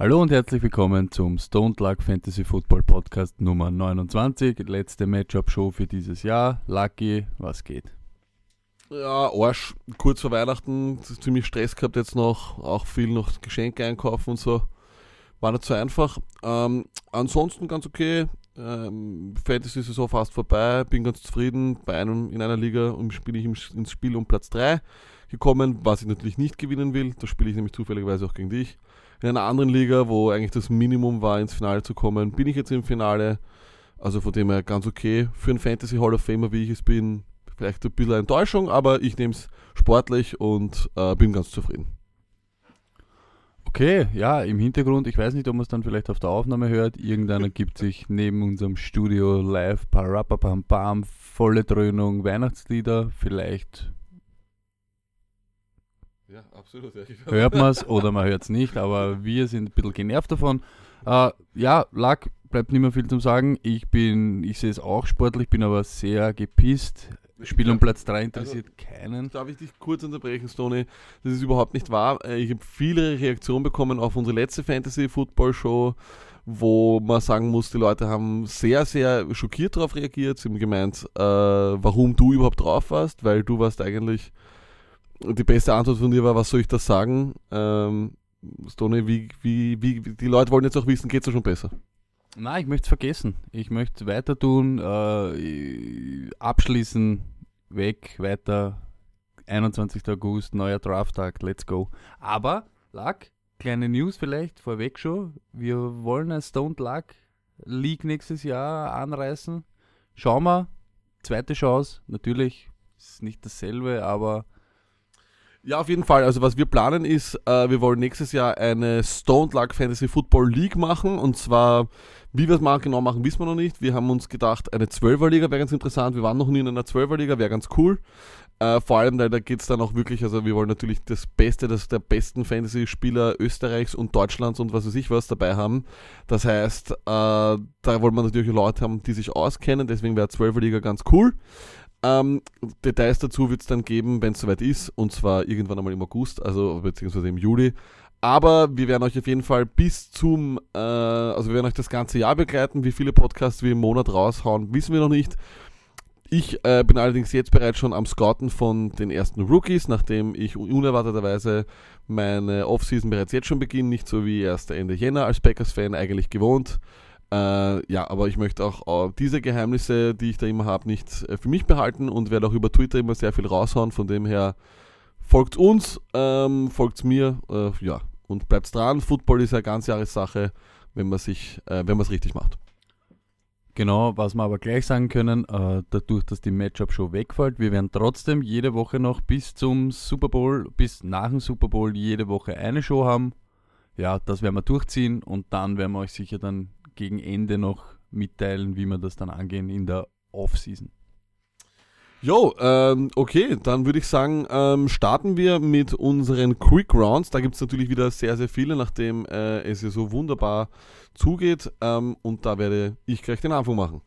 Hallo und herzlich willkommen zum Stoned Luck Fantasy Football Podcast Nummer 29. Letzte Matchup-Show für dieses Jahr. Lucky, was geht? Ja, Arsch, kurz vor Weihnachten, ziemlich Stress gehabt jetzt noch, auch viel noch Geschenke einkaufen und so. War nicht so einfach. Ähm, ansonsten ganz okay. Ähm, Fantasy ist so fast vorbei, bin ganz zufrieden. Bei einem in einer Liga spiele ich ins Spiel um Platz 3 gekommen, was ich natürlich nicht gewinnen will. Da spiele ich nämlich zufälligerweise auch gegen dich. In einer anderen Liga, wo eigentlich das Minimum war, ins Finale zu kommen, bin ich jetzt im Finale. Also von dem her ganz okay. Für einen Fantasy Hall of Famer, wie ich es bin, vielleicht ein bisschen Enttäuschung, aber ich nehme es sportlich und äh, bin ganz zufrieden. Okay, ja, im Hintergrund, ich weiß nicht, ob man es dann vielleicht auf der Aufnahme hört, irgendeiner gibt sich neben unserem Studio live Parapapam Pam, volle Dröhnung, Weihnachtslieder, vielleicht ja, absolut. Ja. hört man es oder man hört es nicht, aber wir sind ein bisschen genervt davon. Äh, ja, Lack, bleibt nicht mehr viel zum sagen. Ich bin, ich sehe es auch sportlich, bin aber sehr gepisst. Spiel um Platz 3 interessiert also, keinen. Darf ich dich kurz unterbrechen, Stoney? Das ist überhaupt nicht wahr. Äh, ich habe viele Reaktionen bekommen auf unsere letzte Fantasy Football Show, wo man sagen muss, die Leute haben sehr, sehr schockiert darauf reagiert. Sie haben gemeint, äh, warum du überhaupt drauf warst, weil du warst eigentlich die beste Antwort von dir war, was soll ich da sagen? Ähm, Stoney, wie, wie, wie, die Leute wollen jetzt auch wissen, geht es schon besser? Nein, ich möchte es vergessen. Ich möchte weiter tun, äh, abschließen, weg, weiter. 21. August, neuer Drafttag, let's go. Aber, Luck, kleine News vielleicht vorweg schon. Wir wollen ein Stoned Luck League nächstes Jahr anreißen. Schauen wir, zweite Chance, natürlich ist nicht dasselbe, aber ja, auf jeden Fall. Also was wir planen ist, äh, wir wollen nächstes Jahr eine Stone Luck Fantasy Football League machen. Und zwar, wie wir es mal genau machen, wissen wir noch nicht. Wir haben uns gedacht, eine 12er-Liga wäre ganz interessant. Wir waren noch nie in einer 12er-Liga, wäre ganz cool. Äh, vor allem, da, da geht es dann auch wirklich, also wir wollen natürlich das Beste, das der besten Fantasy-Spieler Österreichs und Deutschlands und was weiß ich was dabei haben. Das heißt, äh, da wollen wir natürlich Leute haben, die sich auskennen. Deswegen wäre 12er-Liga ganz cool. Ähm, Details dazu wird es dann geben, wenn es soweit ist, und zwar irgendwann einmal im August, also beziehungsweise im Juli. Aber wir werden euch auf jeden Fall bis zum, äh, also wir werden euch das ganze Jahr begleiten. Wie viele Podcasts wir im Monat raushauen, wissen wir noch nicht. Ich äh, bin allerdings jetzt bereits schon am Scouten von den ersten Rookies, nachdem ich unerwarteterweise meine Offseason bereits jetzt schon beginne, nicht so wie erst Ende Jänner als Packers-Fan eigentlich gewohnt. Äh, ja, aber ich möchte auch äh, diese Geheimnisse, die ich da immer habe, nicht äh, für mich behalten und werde auch über Twitter immer sehr viel raushauen. Von dem her folgt uns, ähm, folgt mir, äh, ja, und bleibt dran. Football ist eine ganz Jahressache, wenn man sich, äh, wenn man es richtig macht. Genau, was wir aber gleich sagen können, äh, dadurch, dass die Matchup schon wegfällt, wir werden trotzdem jede Woche noch bis zum Super Bowl, bis nach dem Super Bowl jede Woche eine Show haben. Ja, das werden wir durchziehen und dann werden wir euch sicher dann gegen Ende noch mitteilen, wie wir das dann angehen in der Off-Season. Jo, ähm, okay, dann würde ich sagen, ähm, starten wir mit unseren Quick Rounds. Da gibt es natürlich wieder sehr, sehr viele, nachdem äh, es ja so wunderbar zugeht. Ähm, und da werde ich gleich den Anfang machen.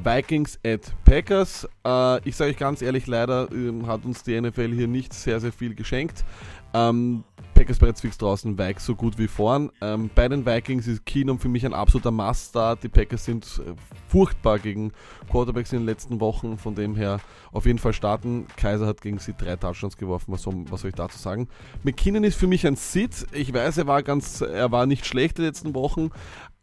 Vikings at Packers. Äh, ich sage euch ganz ehrlich, leider äh, hat uns die NFL hier nicht sehr, sehr viel geschenkt. Ähm, Packers bereits fix draußen, Vikes so gut wie vorn. Ähm, bei den Vikings ist Keenum für mich ein absoluter Must-Start. Die Packers sind äh, furchtbar gegen Quarterbacks in den letzten Wochen, von dem her auf jeden Fall starten. Kaiser hat gegen sie drei Touchdowns geworfen, was soll, was soll ich dazu sagen? McKinnon ist für mich ein Sit. Ich weiß, er war ganz, er war nicht schlecht die letzten Wochen,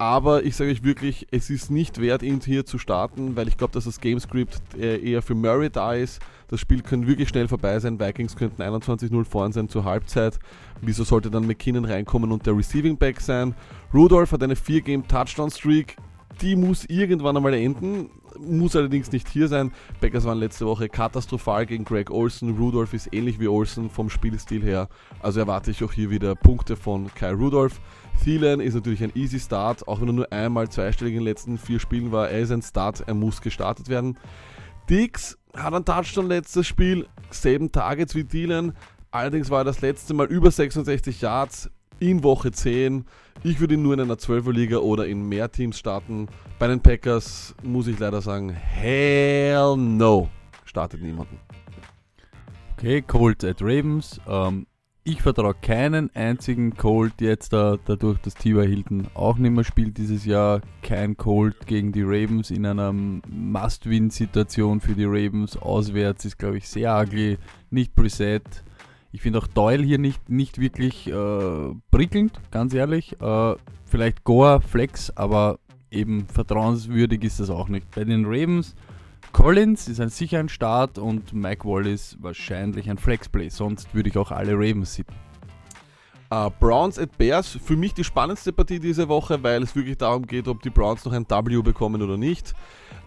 aber ich sage euch wirklich, es ist nicht wert, ihn hier zu starten, weil ich glaube, dass das Gamescript äh, eher für Murray da ist. Das Spiel könnte wirklich schnell vorbei sein. Vikings könnten 21-0 vorn sein zur Halbzeit. Wieso sollte dann McKinnon reinkommen und der Receiving Back sein? Rudolph hat eine 4-Game-Touchdown-Streak. Die muss irgendwann einmal enden. Muss allerdings nicht hier sein. Packers waren letzte Woche katastrophal gegen Greg Olsen. Rudolph ist ähnlich wie Olsen vom Spielstil her. Also erwarte ich auch hier wieder Punkte von Kai Rudolph. Thielen ist natürlich ein easy Start, auch wenn er nur einmal zweistellig in den letzten vier Spielen war. Er ist ein Start, er muss gestartet werden. Dix hat einen Touchdown letztes Spiel, selben Targets wie Dylan. Allerdings war er das letzte Mal über 66 Yards in Woche 10. Ich würde ihn nur in einer 12er Liga oder in mehr Teams starten. Bei den Packers muss ich leider sagen, hell no. Startet niemanden. Okay, Colts at Ravens. Ähm, ich vertraue keinen einzigen Colt jetzt, da, dadurch, dass T.Y. Hilton auch nicht mehr spielt dieses Jahr. Kein Colt gegen die Ravens in einer Must-Win-Situation für die Ravens. Auswärts ist, glaube ich, sehr ugly. Nicht Preset. Ich finde auch Doyle hier nicht, nicht wirklich äh, prickelnd, ganz ehrlich. Äh, vielleicht Goa, Flex, aber eben vertrauenswürdig ist das auch nicht. Bei den Ravens Collins ist ein sicher Start und Mike Wallace wahrscheinlich ein Flexplay. Sonst würde ich auch alle Ravens sitten. Uh, Browns at Bears, für mich die spannendste Partie diese Woche, weil es wirklich darum geht, ob die Browns noch ein W bekommen oder nicht.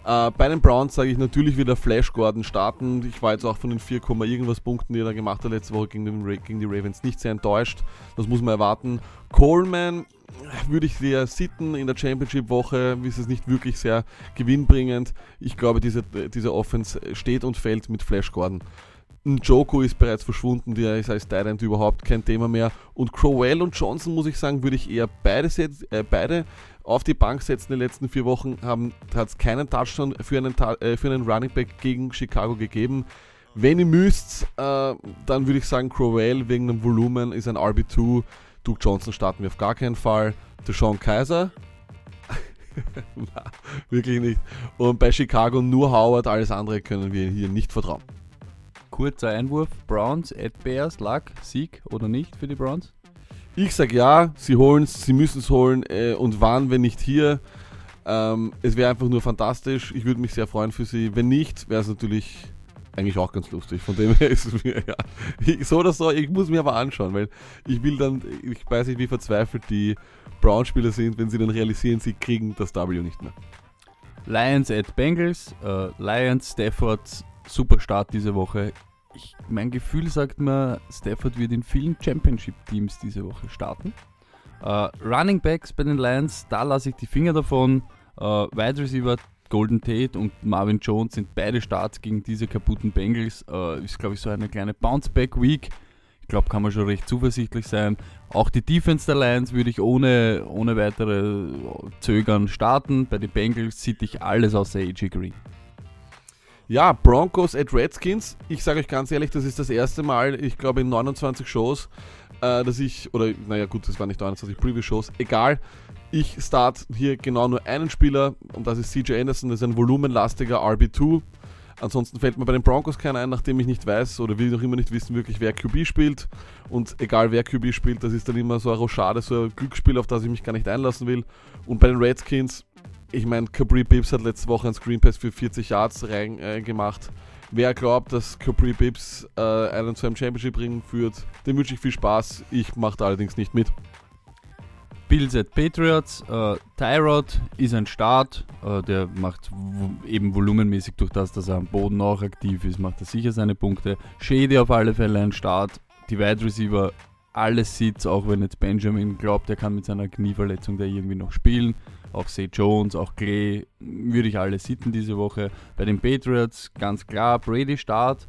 Uh, bei den Browns sage ich natürlich wieder Flash Gordon starten. Ich war jetzt auch von den 4, irgendwas Punkten, die er da gemacht hat letzte Woche gegen, den, gegen die Ravens, nicht sehr enttäuscht. Das muss man erwarten. Coleman würde ich sehr sitten in der Championship-Woche, ist es nicht wirklich sehr gewinnbringend. Ich glaube, diese, diese Offense steht und fällt mit Flash Gordon. Njoku ist bereits verschwunden, der ist als Tyrant überhaupt kein Thema mehr. Und Crowell und Johnson, muss ich sagen, würde ich eher beide, äh, beide auf die Bank setzen. In den letzten vier Wochen hat es keinen Touchdown für einen, äh, für einen Running Back gegen Chicago gegeben. Wenn ihr müsst, äh, dann würde ich sagen, Crowell wegen dem Volumen ist ein RB2. Duke Johnson starten wir auf gar keinen Fall. Deshaun Kaiser. Na, wirklich nicht. Und bei Chicago nur Howard, alles andere können wir hier nicht vertrauen. Kurzer Einwurf: Browns at Bears, Luck, Sieg oder nicht für die Browns? Ich sag ja, sie holen es, sie müssen es holen äh, und wann, wenn nicht hier. Ähm, es wäre einfach nur fantastisch. Ich würde mich sehr freuen für sie. Wenn nicht, wäre es natürlich eigentlich auch ganz lustig. Von dem her ist es mir, ja. Ich, so oder so, ich muss mir aber anschauen, weil ich will dann, ich weiß nicht, wie verzweifelt die Brown-Spieler sind, wenn sie dann realisieren, sie kriegen das W nicht mehr. Lions at Bengals, äh, Lions, Stafford super Start diese Woche. Ich, mein Gefühl sagt mir, Stafford wird in vielen Championship-Teams diese Woche starten. Uh, Running Backs bei den Lions, da lasse ich die Finger davon. Uh, Wide Receiver Golden Tate und Marvin Jones sind beide Starts gegen diese kaputten Bengals. Uh, ist, glaube ich, so eine kleine Bounce-Back-Week. Ich glaube, kann man schon recht zuversichtlich sein. Auch die Defense der Lions würde ich ohne, ohne weitere Zögern starten. Bei den Bengals sieht ich alles außer AJ Green. Ja, Broncos at Redskins. Ich sage euch ganz ehrlich, das ist das erste Mal, ich glaube in 29 Shows, äh, dass ich, oder naja gut, das waren nicht 29 Previous-Shows, egal. Ich start hier genau nur einen Spieler und das ist CJ Anderson, das ist ein volumenlastiger RB2. Ansonsten fällt mir bei den Broncos keiner ein, nachdem ich nicht weiß oder will noch immer nicht wissen, wirklich wer QB spielt. Und egal wer QB spielt, das ist dann immer so eine Rochade, so ein Glücksspiel, auf das ich mich gar nicht einlassen will. Und bei den Redskins, ich meine, Capri Bibbs hat letzte Woche einen Screen Pass für 40 Yards reingemacht. Äh, Wer glaubt, dass Capri Bibbs äh, einen zu einem Championship-Ring führt, dem wünsche ich viel Spaß. Ich mache da allerdings nicht mit. Bills at Patriots. Äh, Tyrod ist ein Start. Äh, der macht eben volumenmäßig durch das, dass er am Boden auch aktiv ist, macht er sicher seine Punkte. Shady auf alle Fälle ein Start. Die Wide Receiver alles sieht, auch wenn jetzt Benjamin glaubt, er kann mit seiner Knieverletzung da irgendwie noch spielen. Auch Say Jones, auch Clay, würde ich alle sitten diese Woche. Bei den Patriots ganz klar, Brady Start.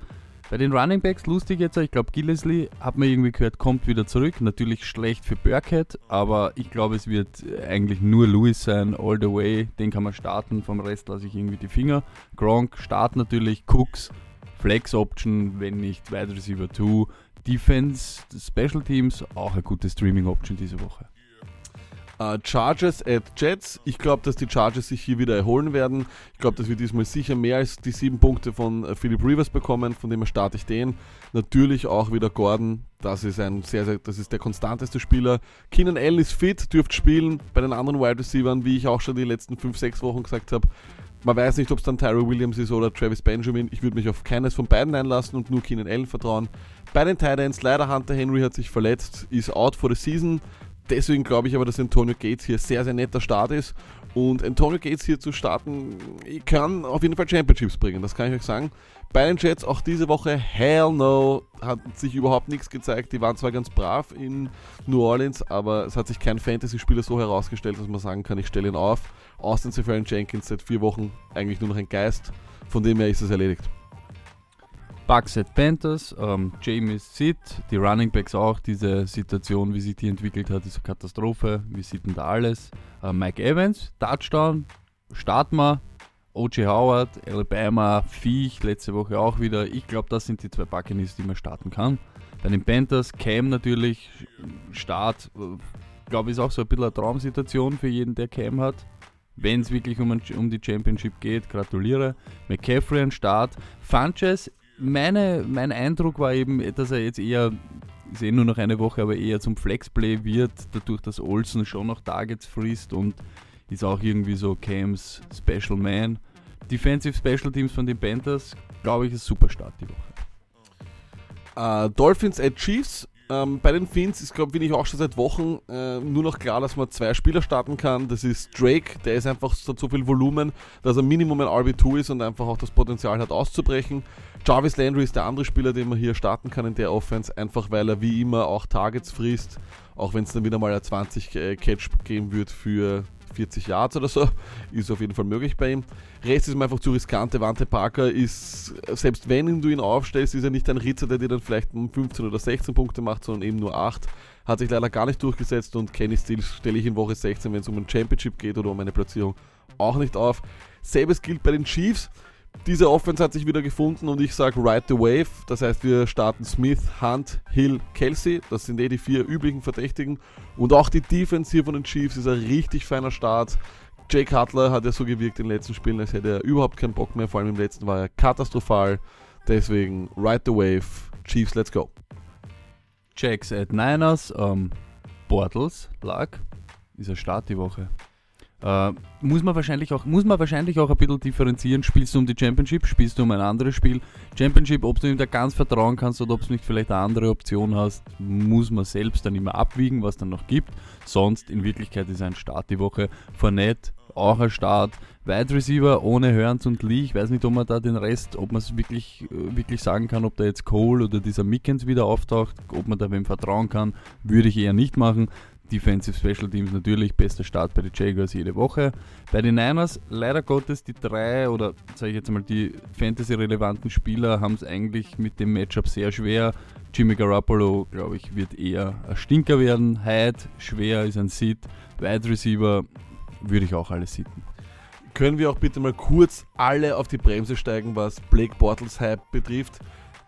Bei den Running Backs lustig jetzt, ich glaube Gillesley, hat man irgendwie gehört, kommt wieder zurück. Natürlich schlecht für Burkhead, aber ich glaube es wird eigentlich nur Lewis sein, all the way. Den kann man starten, vom Rest lasse ich irgendwie die Finger. Gronk, Start natürlich, Cooks, Flex Option, wenn nicht Wide Receiver 2. Defense, Special Teams, auch eine gute Streaming-Option diese Woche. Uh, Chargers at Jets. Ich glaube, dass die Chargers sich hier wieder erholen werden. Ich glaube, dass wir diesmal sicher mehr als die sieben Punkte von uh, Philip Rivers bekommen. Von dem her starte ich den. Natürlich auch wieder Gordon. Das ist ein sehr, sehr, das ist der konstanteste Spieler. Keenan Allen ist fit, dürft spielen. Bei den anderen Wide Receivers, wie ich auch schon die letzten fünf, sechs Wochen gesagt habe, man weiß nicht, ob es dann Tyrell Williams ist oder Travis Benjamin. Ich würde mich auf keines von beiden einlassen und nur Keenan Allen vertrauen. Bei den Titans, leider Hunter Henry hat sich verletzt, ist out for the season. Deswegen glaube ich aber, dass Antonio Gates hier sehr, sehr netter Start ist. Und Antonio Gates hier zu starten, kann auf jeden Fall Championships bringen, das kann ich euch sagen. Bei den Jets auch diese Woche, hell no, hat sich überhaupt nichts gezeigt. Die waren zwar ganz brav in New Orleans, aber es hat sich kein Fantasy-Spieler so herausgestellt, dass man sagen kann, ich stelle ihn auf. Austin Seferian Jenkins seit vier Wochen eigentlich nur noch ein Geist. Von dem her ist es erledigt. Bucks at Panthers, ähm, James Sid, die Running Backs auch, diese Situation, wie sich die entwickelt hat, ist eine Katastrophe. Wir sieht denn da alles? Äh, Mike Evans, Touchdown, starten wir. O.J. Howard, Alabama, Viech, letzte Woche auch wieder. Ich glaube, das sind die zwei Buccaneers, die man starten kann. Bei den Panthers, Cam natürlich, Start, glaube ich, ist auch so ein bisschen eine Traumsituation für jeden, der Cam hat. Wenn es wirklich um, um die Championship geht, gratuliere. McCaffrey an Start. Funches, meine, mein Eindruck war eben, dass er jetzt eher, ist eh nur noch eine Woche, aber eher zum Flexplay wird, dadurch, dass Olsen schon noch Targets frisst und ist auch irgendwie so Cams Special Man. Defensive Special Teams von den Panthers, glaube ich, ist super Start die Woche. Uh, Dolphins at Chiefs. Ähm, bei den Finns ist, glaube ich, auch schon seit Wochen äh, nur noch klar, dass man zwei Spieler starten kann. Das ist Drake, der ist einfach so, so viel Volumen, dass er Minimum ein RB2 ist und einfach auch das Potenzial hat auszubrechen. Jarvis Landry ist der andere Spieler, den man hier starten kann in der Offense, einfach weil er wie immer auch Targets frisst, auch wenn es dann wieder mal ein 20 äh, Catch geben wird für 40 Yards oder so, ist auf jeden Fall möglich bei ihm. Rest ist mir einfach zu riskant. Devante Parker ist, selbst wenn du ihn aufstellst, ist er nicht ein Ritzer, der dir dann vielleicht 15 oder 16 Punkte macht, sondern eben nur 8. Hat sich leider gar nicht durchgesetzt und Kenny Stills stelle ich in Woche 16, wenn es um ein Championship geht oder um eine Platzierung, auch nicht auf. Selbes gilt bei den Chiefs. Diese Offense hat sich wieder gefunden und ich sage Ride the Wave. Das heißt, wir starten Smith, Hunt, Hill, Kelsey. Das sind eh die vier üblichen Verdächtigen. Und auch die Defense hier von den Chiefs ist ein richtig feiner Start. Jake Cutler hat ja so gewirkt in den letzten Spielen, als hätte er überhaupt keinen Bock mehr. Vor allem im letzten war er katastrophal. Deswegen Ride the Wave. Chiefs, let's go. Jacks at Niners. Ähm, Bortles lag. Ist ein Start die Woche. Äh, muss, man wahrscheinlich auch, muss man wahrscheinlich auch ein bisschen differenzieren. Spielst du um die Championship, spielst du um ein anderes Spiel. Championship, ob du ihm da ganz vertrauen kannst oder ob du nicht vielleicht eine andere Option hast, muss man selbst dann immer abwiegen, was dann noch gibt. Sonst in Wirklichkeit ist ein Start die Woche. Fournette, auch ein Start. Wide Receiver ohne Hörns und Lee. Ich weiß nicht, ob man da den Rest, ob man es wirklich, äh, wirklich sagen kann, ob da jetzt Cole oder dieser Mickens wieder auftaucht, ob man da wem vertrauen kann, würde ich eher nicht machen. Defensive Special Teams natürlich, bester Start bei den Jaguars jede Woche. Bei den Niners, leider Gottes, die drei oder sage ich jetzt mal, die Fantasy-relevanten Spieler haben es eigentlich mit dem Matchup sehr schwer. Jimmy Garoppolo, glaube ich, wird eher ein Stinker werden. Hyde, schwer, ist ein Sit. Wide Receiver würde ich auch alle sitten. Können wir auch bitte mal kurz alle auf die Bremse steigen, was Blake Bortles Hype betrifft?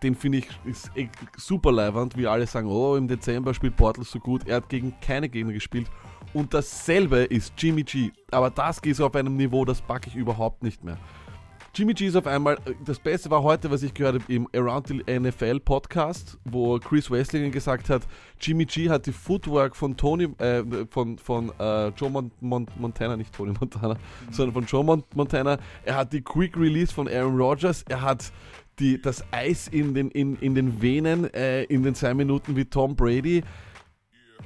Den finde ich ist eh super leiwand, wie alle sagen, oh, im Dezember spielt Portals so gut. Er hat gegen keine Gegner gespielt. Und dasselbe ist Jimmy G. Aber das geht so auf einem Niveau, das packe ich überhaupt nicht mehr. Jimmy G ist auf einmal, das Beste war heute, was ich gehört habe im Around the NFL Podcast, wo Chris Westlingen gesagt hat, Jimmy G hat die Footwork von Tony, äh, von, von äh, Joe Mon Mon Montana, nicht Tony Montana, mhm. sondern von Joe Mon Montana. Er hat die Quick Release von Aaron Rodgers, er hat die, das Eis in den, in, in den Venen äh, in den zwei Minuten wie Tom Brady.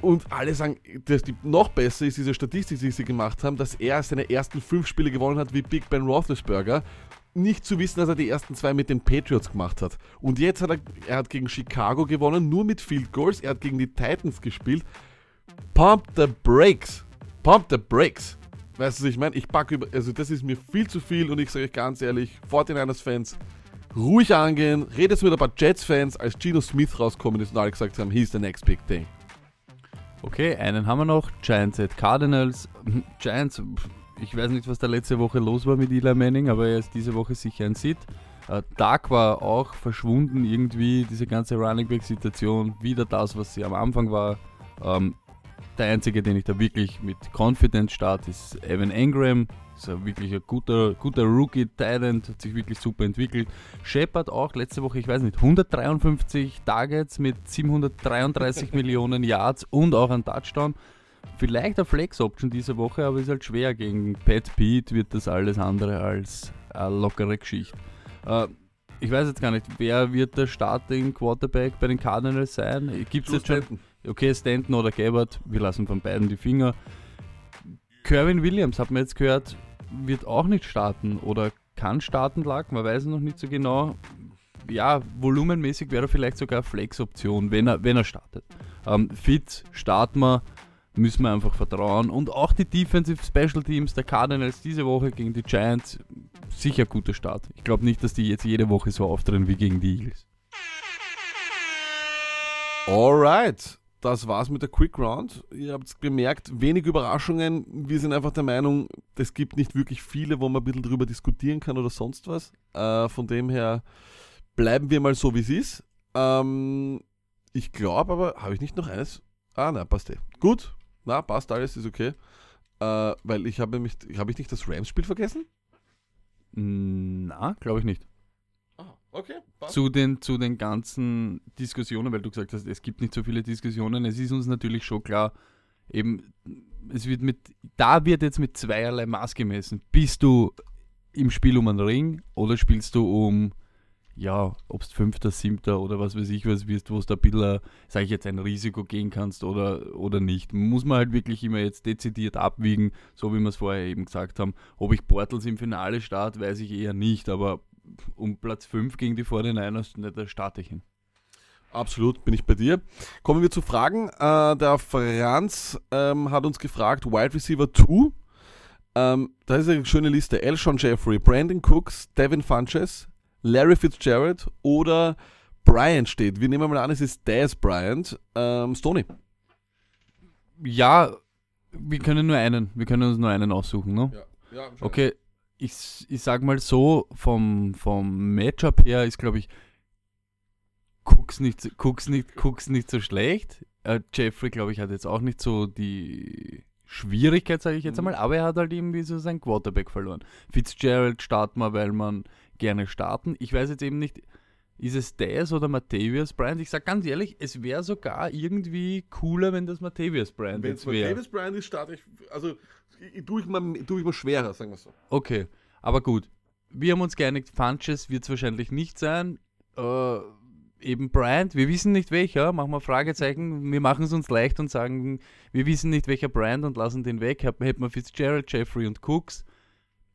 Und alle sagen, dass die, noch besser ist diese Statistik, die sie gemacht haben, dass er seine ersten fünf Spiele gewonnen hat wie Big Ben Roethlisberger. Nicht zu wissen, dass er die ersten zwei mit den Patriots gemacht hat. Und jetzt hat er, er hat gegen Chicago gewonnen, nur mit Field Goals. Er hat gegen die Titans gespielt. Pump the brakes. Pump the brakes. Weißt du, was ich meine? Ich packe über, also das ist mir viel zu viel und ich sage euch ganz ehrlich, 49ers-Fans, ruhig angehen. Redet mit ein paar Jets-Fans, als Gino Smith rauskommen ist und alle gesagt haben, he's the next big thing. Okay, einen haben wir noch. Giants at Cardinals. Giants, ich weiß nicht, was da letzte Woche los war mit Eli Manning, aber er ist diese Woche sicher ein Sit. Äh, Dark war auch verschwunden irgendwie, diese ganze Running Back-Situation. Wieder das, was sie am Anfang war. Ähm, der einzige, den ich da wirklich mit Confidence starte, ist Evan Engram. Ist ein wirklich ein guter, guter Rookie-Talent, hat sich wirklich super entwickelt. Shepard auch letzte Woche, ich weiß nicht, 153 Targets mit 733 Millionen Yards und auch ein Touchdown. Vielleicht eine Flex-Option diese Woche, aber ist halt schwer. Gegen Pat Pete wird das alles andere als eine lockere Geschichte. Äh, ich weiß jetzt gar nicht, wer wird der Starting Quarterback bei den Cardinals sein? Gibt es jetzt schon? Okay, Stanton oder Gabbard, wir lassen von beiden die Finger. Kerwin Williams, hat man jetzt gehört, wird auch nicht starten oder kann starten, lag, man weiß noch nicht so genau. Ja, volumenmäßig wäre er vielleicht sogar Flex-Option, wenn er, wenn er startet. Ähm, fit starten wir, müssen wir einfach vertrauen. Und auch die Defensive Special Teams der Cardinals diese Woche gegen die Giants, sicher guter Start. Ich glaube nicht, dass die jetzt jede Woche so auftreten wie gegen die Eagles. Alright. Das war's mit der Quick Round. Ihr habt gemerkt, wenig Überraschungen. Wir sind einfach der Meinung, es gibt nicht wirklich viele, wo man ein bisschen drüber diskutieren kann oder sonst was. Äh, von dem her bleiben wir mal so, wie es ist. Ähm, ich glaube aber, habe ich nicht noch eines? Ah, na, passt eh. Gut, na, passt alles, ist okay. Äh, weil ich habe mich, habe ich nicht das Rams-Spiel vergessen? Na, glaube ich nicht. Okay, passt. Zu den, zu den ganzen Diskussionen, weil du gesagt hast, es gibt nicht so viele Diskussionen. Es ist uns natürlich schon klar, eben, es wird mit, da wird jetzt mit zweierlei Maß gemessen. Bist du im Spiel um einen Ring oder spielst du um, ja, ob es Fünfter, Siebter oder was weiß ich was wirst, wo es da ein bisschen, sage ich jetzt, ein Risiko gehen kannst oder, oder nicht. Muss man halt wirklich immer jetzt dezidiert abwiegen, so wie wir es vorher eben gesagt haben. Ob ich Portals im Finale starte, weiß ich eher nicht, aber um Platz 5 gegen die 49ers, ne, da starte ich hin. Absolut, bin ich bei dir. Kommen wir zu Fragen. Äh, der Franz ähm, hat uns gefragt, Wide Receiver 2. Ähm, da ist eine schöne Liste. Elshon Jeffrey, Brandon Cooks, Devin Funches, Larry Fitzgerald oder Bryant steht. Wir nehmen mal an, es ist Daz Bryant. Ähm, Stoney. Ja, wir können nur einen, wir können uns nur einen aussuchen, ne? Ja, Okay, ich, ich sag mal so, vom, vom Matchup her ist, glaube ich, Cooks nicht, Cooks nicht, Cooks nicht so schlecht. Äh, Jeffrey, glaube ich, hat jetzt auch nicht so die Schwierigkeit, sage ich jetzt Mhm. einmal, aber er hat halt irgendwie so seinen Quarterback verloren. Fitzgerald starten wir, weil man gerne starten. Ich weiß jetzt eben nicht, ist es Daz oder Matthäus Bryant? Ich sag ganz ehrlich, es wäre sogar irgendwie cooler, wenn das Matthäus Bryant Wenn es wäre. Davis Bryant ist, starte ich, also tue, ich mal, tue ich mal schwerer, sagen wir so. Okay, aber gut. Wir haben uns geeinigt, Funches wird es wahrscheinlich nicht sein. Äh, eben Bryant, wir wissen nicht welcher, machen wir Fragezeichen, wir machen es uns leicht und sagen, wir wissen nicht welcher Bryant und lassen den weg. Hätten wir Fitzgerald, Jeffrey und Cooks.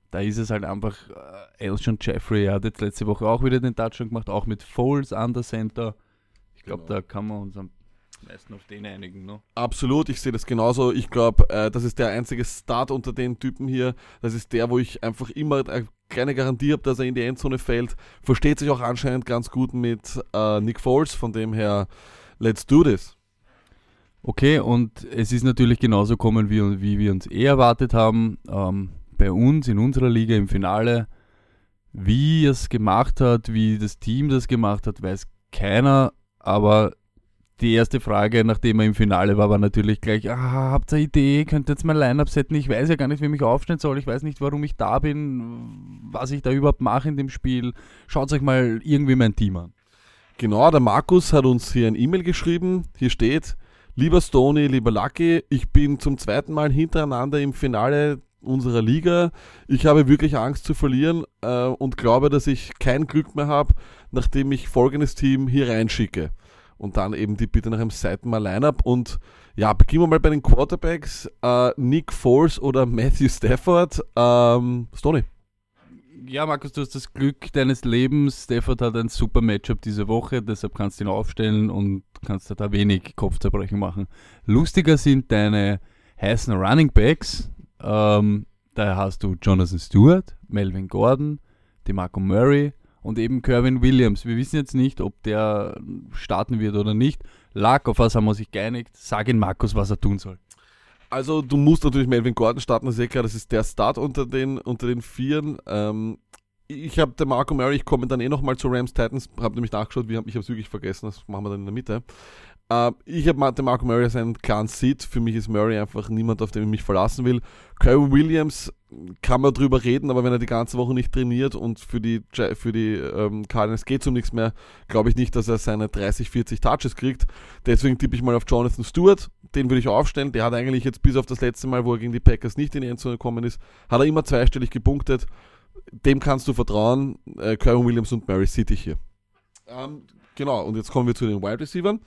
Da ist es halt einfach äh, Elshon Jeffrey, er hat jetzt letzte Woche auch wieder den Touchdown gemacht, auch mit Foles an der Center. Ich glaube, Genau. da kann man uns am meisten auf den einigen. Ne? Absolut, ich sehe das genauso. Ich glaube, äh, das ist der einzige Start unter den Typen hier. Das ist der, wo ich einfach immer eine kleine Garantie habe, dass er in die Endzone fällt. Versteht sich auch anscheinend ganz gut mit äh, Nick Foles, von dem her, let's do this. Okay, und es ist natürlich genauso gekommen, wie, wie wir uns eh erwartet haben. Ähm, bei uns in unserer Liga im Finale. Wie es gemacht hat, wie das Team das gemacht hat, weiß keiner. Aber die erste Frage, nachdem er im Finale war, war natürlich gleich, ah, habt ihr eine Idee, könnt ihr jetzt mein Line-Up setzen? Ich weiß ja gar nicht, wie ich aufstellen soll. Ich weiß nicht, warum ich da bin, was ich da überhaupt mache in dem Spiel. Schaut euch mal irgendwie mein Team an. Genau, der Markus hat uns hier ein E-Mail geschrieben. Hier steht, lieber Stoney, lieber Lucky, ich bin zum zweiten Mal hintereinander im Finale unserer Liga. Ich habe wirklich Angst zu verlieren äh, und glaube, dass ich kein Glück mehr habe, nachdem ich folgendes Team hier reinschicke. Und dann eben die Bitte nach einem Seitenmal Lineup. Und ja, beginnen wir mal bei den Quarterbacks. Äh, Nick Foles oder Matthew Stafford. Ähm, Stoney. Ja, Markus, du hast das Glück deines Lebens. Stafford hat ein super Matchup diese Woche, deshalb kannst du ihn aufstellen und kannst da wenig Kopfzerbrechen machen. Lustiger sind deine heißen Running Backs. Ähm, da hast du Jonathan Stewart, Melvin Gordon, DeMarco Murray und eben Kerwin Williams. Wir wissen jetzt nicht, ob der starten wird oder nicht. Lack, auf was haben wir sich geeinigt? Sag ihn Markus, was er tun soll. Also du musst natürlich Melvin Gordon starten, das ist eh klar, das ist der Start unter den, unter den Vieren. Ähm, ich habe der Marco Murray, ich komme dann eh nochmal zu Rams Titans, habe nämlich nachgeschaut, ich habe es wirklich vergessen, das machen wir dann in der Mitte. Äh, ich habe den Marco Murray als einen klaren Seed, für mich ist Murray einfach niemand, auf den ich mich verlassen will. Kyle Williams kann man drüber reden, aber wenn er die ganze Woche nicht trainiert und für die, für die ähm, Cardinals geht es um nichts mehr, glaube ich nicht, dass er seine 30, 40 Touches kriegt. Deswegen tippe ich mal auf Jonathan Stewart. Den würde ich aufstellen. Der hat eigentlich jetzt bis auf das letzte Mal, wo er gegen die Packers nicht in die Endzone gekommen ist, hat er immer zweistellig gepunktet. Dem kannst du vertrauen. Äh, Kyron Williams und Mary City hier. Ähm, genau, und jetzt kommen wir zu den Wide Receivers.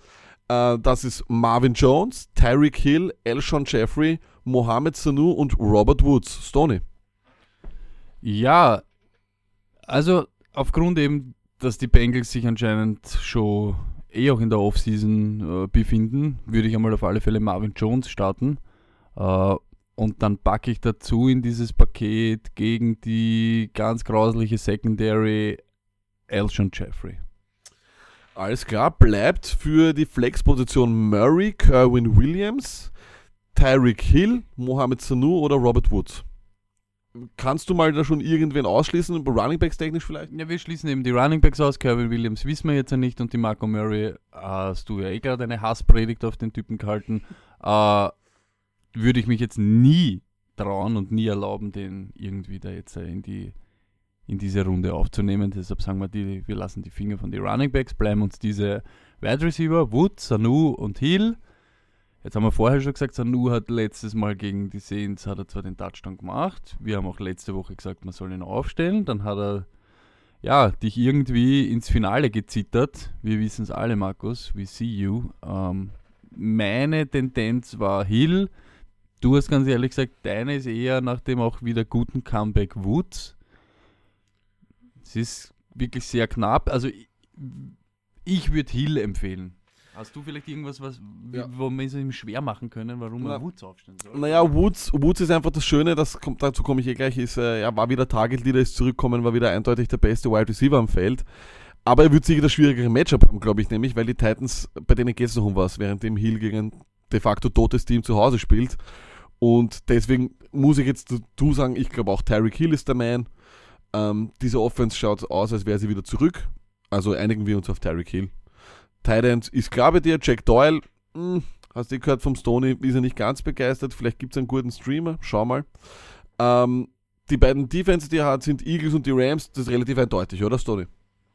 Äh, das ist Marvin Jones, Tyreek Hill, Elshon Jeffrey, Mohamed Sanu und Robert Woods. Stoney. Ja, also aufgrund eben, dass die Bengals sich anscheinend schon eh auch in der Offseason äh, befinden, würde ich einmal auf alle Fälle Marvin Jones starten. Äh, und dann packe ich dazu in dieses Paket gegen die ganz grausliche Secondary Elshon Jeffrey. Alles klar, bleibt für die Flex-Position Murray, Kerwin Williams, Tyreek Hill, Mohamed Sanu oder Robert Woods. Kannst du mal da schon irgendwen ausschließen, Running Backs technisch vielleicht? Ja, wir schließen eben die Running Backs aus. Kerwin Williams wissen wir jetzt ja nicht und die Marco Murray hast du ja eh gerade eine Hasspredigt auf den Typen gehalten. Äh, würde ich mich jetzt nie trauen und nie erlauben, den irgendwie da jetzt in die in diese Runde aufzunehmen. Deshalb sagen wir, die, wir lassen die Finger von den Running Backs, bleiben uns diese Wide Receiver, Wood, Sanu und Hill. Jetzt haben wir vorher schon gesagt, Sanu hat letztes Mal gegen die Saints hat er zwar den Touchdown gemacht. Wir haben auch letzte Woche gesagt, man soll ihn aufstellen. Dann hat er ja, dich irgendwie ins Finale gezittert. Wir wissen es alle, Markus. We see you. Ähm, meine Tendenz war Hill. Du hast ganz ehrlich gesagt, deine ist eher nach dem auch wieder guten Comeback Woods. Es ist wirklich sehr knapp. Also ich, ich würde Hill empfehlen. Hast du vielleicht irgendwas, was, Ja. wo wir es ihm schwer machen können, warum Na- er Woods aufstellen soll? Naja, Woods, Woods ist einfach das Schöne, das kommt, dazu komme ich eh gleich, ist, äh, er war wieder Target Leader, ist zurückgekommen, war wieder eindeutig der beste Wide Receiver am Feld. Aber er wird sicher das schwierigere Matchup haben, glaube ich, nämlich, weil die Titans, bei denen geht es noch um was, während dem Hill gegen ein de facto totes Team zu Hause spielt. Und deswegen muss ich jetzt dazu sagen, ich glaube auch Tyreek Hill ist der Man. Ähm, diese Offense schaut aus, als wäre sie wieder zurück. Also einigen wir uns auf Tyreek Hill. Tight End ist klar bei dir, Jack Doyle, hm, hast du gehört vom Stoney, ist er nicht ganz begeistert. Vielleicht gibt es einen guten Streamer, schau mal. Ähm, die beiden Defenses, die er hat, sind Eagles und die Rams. Das ist relativ eindeutig, oder Stoney?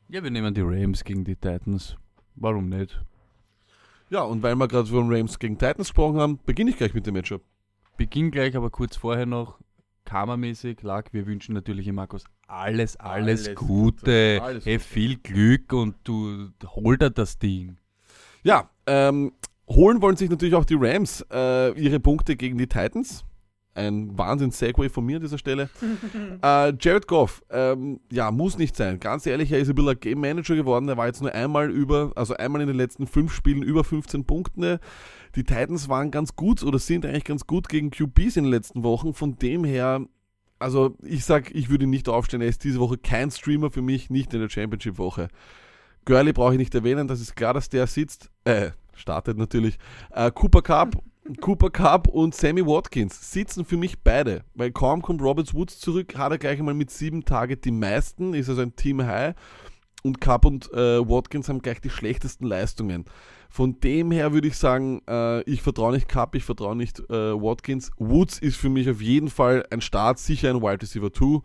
Ja, wir nehmen die Rams gegen die Titans. Warum nicht? Ja, und weil wir gerade von Rams gegen Titans gesprochen haben, beginne ich gleich mit dem Matchup. Beginn gleich, aber kurz vorher noch, karmamäßig lag, wir wünschen natürlich im Markus alles, alles, Alles Gute. Gute, alles hey, Gute. viel Glück und du hol dir das Ding. Ja, ähm, holen wollen sich natürlich auch die Rams äh, ihre Punkte gegen die Titans. Ein Wahnsinn-Segway von mir an dieser Stelle. äh, Jared Goff, ähm, ja, muss nicht sein. Ganz ehrlich, er ist ein bisschen ein Game Manager geworden. Er war jetzt nur einmal über, also einmal in den letzten fünf Spielen über 15 Punkte. Die Titans waren ganz gut oder sind eigentlich ganz gut gegen QBs in den letzten Wochen. Von dem her, also ich sag, ich würde ihn nicht aufstellen. Er ist diese Woche kein Streamer für mich, nicht in der Championship-Woche. Gurley brauche ich nicht erwähnen, das ist klar, dass der sitzt, äh, startet natürlich. Äh, Cooper Cup, Cooper Cup und Sammy Watkins sitzen für mich beide, weil kaum kommt Roberts Woods zurück, hat er gleich einmal mit sieben Target die meisten, ist also ein Team High und Cup und äh, Watkins haben gleich die schlechtesten Leistungen. Von dem her würde ich sagen, äh, ich vertraue nicht Cup, ich vertraue nicht äh, Watkins. Woods ist für mich auf jeden Fall ein Start, sicher ein Wide Receiver 2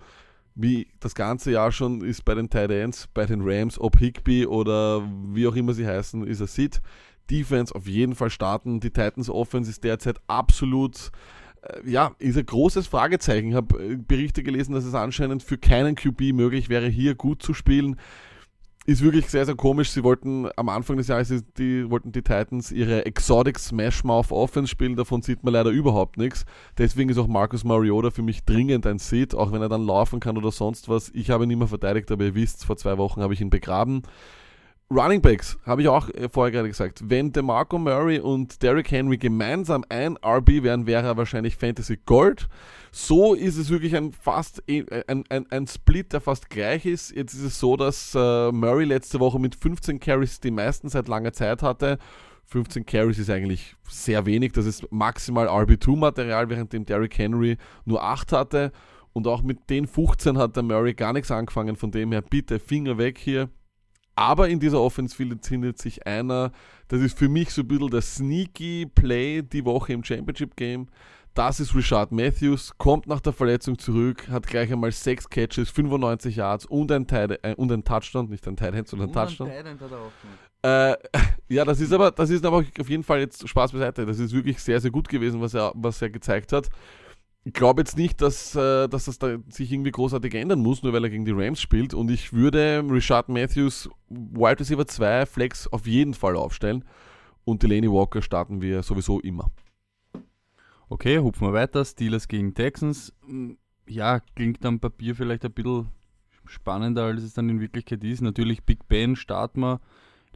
wie das ganze Jahr schon ist bei den Tight Ends, bei den Rams, ob Higby oder wie auch immer sie heißen, ist er Sit. Defense auf jeden Fall starten. Die Titans Offense ist derzeit absolut, äh, ja, ist ein großes Fragezeichen. Ich habe äh, Berichte gelesen, dass es anscheinend für keinen QB möglich wäre, hier gut zu spielen. Ist wirklich sehr, sehr komisch. Sie wollten am Anfang des Jahres, die wollten die Titans ihre Exotic Smash Mouth Offense spielen, davon sieht man leider überhaupt nichts. Deswegen ist auch Marcus Mariota für mich dringend ein Sit, auch wenn er dann laufen kann oder sonst was. Ich habe ihn immer verteidigt, aber ihr wisst, vor zwei Wochen habe ich ihn begraben. Running Backs, habe ich auch äh, vorher gerade gesagt. Wenn DeMarco Murray und Derrick Henry gemeinsam ein RB wären, wäre er wahrscheinlich Fantasy Gold. So ist es wirklich ein fast äh, ein, ein, ein Split, der fast gleich ist. Jetzt ist es so, dass äh, Murray letzte Woche mit 15 Carries die meisten seit langer Zeit hatte. 15 Carries ist eigentlich sehr wenig. Das ist maximal RB2-Material, während dem Derrick Henry nur 8 hatte. Und auch mit den 15 hat der Murray gar nichts angefangen. Von dem her bitte Finger weg hier. Aber in dieser Offense findet sich einer, das ist für mich so ein bisschen der sneaky Play die Woche im Championship Game. Das ist Richard Matthews, kommt nach der Verletzung zurück, hat gleich einmal 6 Catches, 95 Yards und ein, Tight, äh, und ein Touchdown, nicht ein Tight End, sondern ein Touchdown. Äh, ja, das ist aber, das ist aber auf jeden Fall jetzt Spaß beiseite. Das ist wirklich sehr, sehr gut gewesen, was er, was er gezeigt hat. Ich glaube jetzt nicht, dass, äh, dass das da sich irgendwie großartig ändern muss, nur weil er gegen die Rams spielt. Und ich würde Richard Matthews, Wide Receiver 2, Flex auf jeden Fall aufstellen. Und Delaney Walker starten wir sowieso immer. Okay, hupfen wir weiter. Steelers gegen Texans. Hm, Ja, klingt am Papier vielleicht ein bisschen spannender, als es dann in Wirklichkeit ist. Natürlich Big Ben starten wir.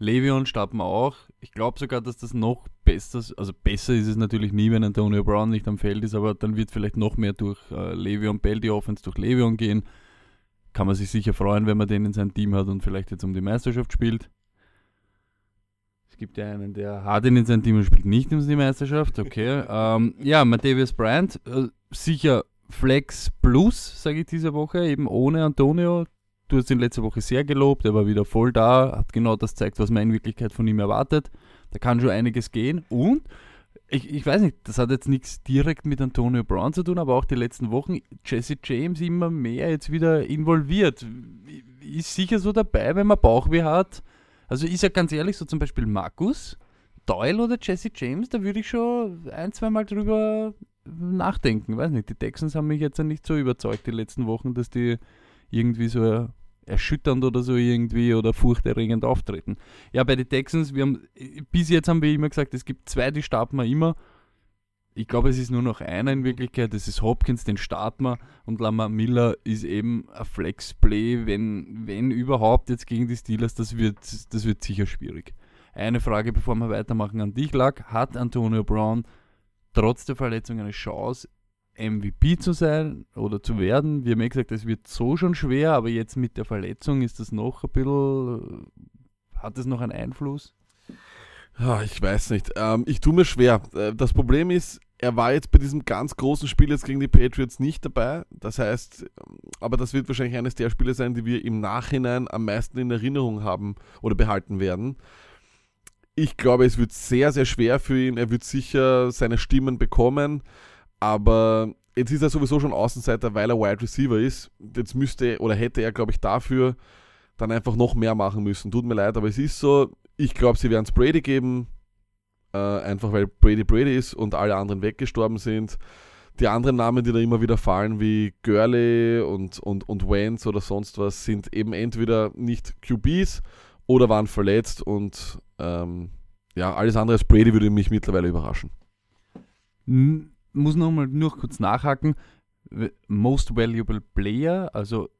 Le'Veon starten wir auch. Ich glaube sogar, dass das noch besser ist. Also besser ist es natürlich nie, wenn Antonio Brown nicht am Feld ist, aber dann wird vielleicht noch mehr durch äh, Le'Veon Bell die Offense durch Le'Veon gehen. Kann man sich sicher freuen, wenn man den in seinem Team hat und vielleicht jetzt um die Meisterschaft spielt. Es gibt ja einen, der hart in sein Team und spielt nicht um die Meisterschaft. Okay. ähm, ja, Matthäus Bryant, äh, sicher Flex Plus, sage ich diese Woche, eben ohne Antonio. Du hast ihn letzte Woche sehr gelobt, er war wieder voll da, hat genau das zeigt, was man in Wirklichkeit von ihm erwartet. Da kann schon einiges gehen. Und ich, ich weiß nicht, das hat jetzt nichts direkt mit Antonio Brown zu tun, aber auch die letzten Wochen Jesse James immer mehr jetzt wieder involviert. Ist sicher so dabei, wenn man Bauchweh hat. Also ist ja ganz ehrlich, so zum Beispiel Markus, Doyle oder Jesse James, da würde ich schon ein, zwei Mal drüber nachdenken. Weiß nicht, die Texans haben mich jetzt nicht so überzeugt die letzten Wochen, dass die irgendwie so erschütternd oder so irgendwie oder furchterregend auftreten. Ja, bei den Texans, wir haben, bis jetzt haben wir immer gesagt, es gibt zwei, die starten wir immer. Ich glaube, es ist nur noch einer in Wirklichkeit, das ist Hopkins, den starten wir und Lamar Miller ist eben ein Flex-Play, wenn, wenn überhaupt jetzt gegen die Steelers, das wird, das wird sicher schwierig. Eine Frage, bevor wir weitermachen an dich, Lack. Hat Antonio Brown trotz der Verletzung eine Chance, MVP zu sein oder zu werden. Wir haben ja gesagt, es wird so schon schwer, aber jetzt mit der Verletzung ist das noch ein bisschen, hat das noch einen Einfluss? Ich weiß nicht. Ähm, ich tue mir schwer. Äh, das Problem ist, er war jetzt bei diesem ganz großen Spiel jetzt gegen die Patriots nicht dabei. Das heißt, ähm, aber das wird wahrscheinlich eines der Spiele sein, die wir im Nachhinein am meisten in Erinnerung haben oder behalten werden. Ich glaube, es wird sehr, sehr schwer für ihn. Er wird sicher seine Stimmen bekommen. Aber jetzt ist er sowieso schon Außenseiter, weil er Wide Receiver ist. Jetzt müsste oder hätte er, glaube ich, dafür dann einfach noch mehr machen müssen. Tut mir leid, aber es ist so. Ich glaube, sie werden es Brady geben. Äh, einfach weil Brady Brady ist und alle anderen weggestorben sind. Die anderen Namen, die da immer wieder fallen, wie Gurley und, und, und Wentz oder sonst was, sind eben entweder nicht QBs oder waren verletzt und ähm, ja, alles andere als Brady würde mich mittlerweile überraschen muss nochmal nur kurz nachhaken. Most Valuable Player, also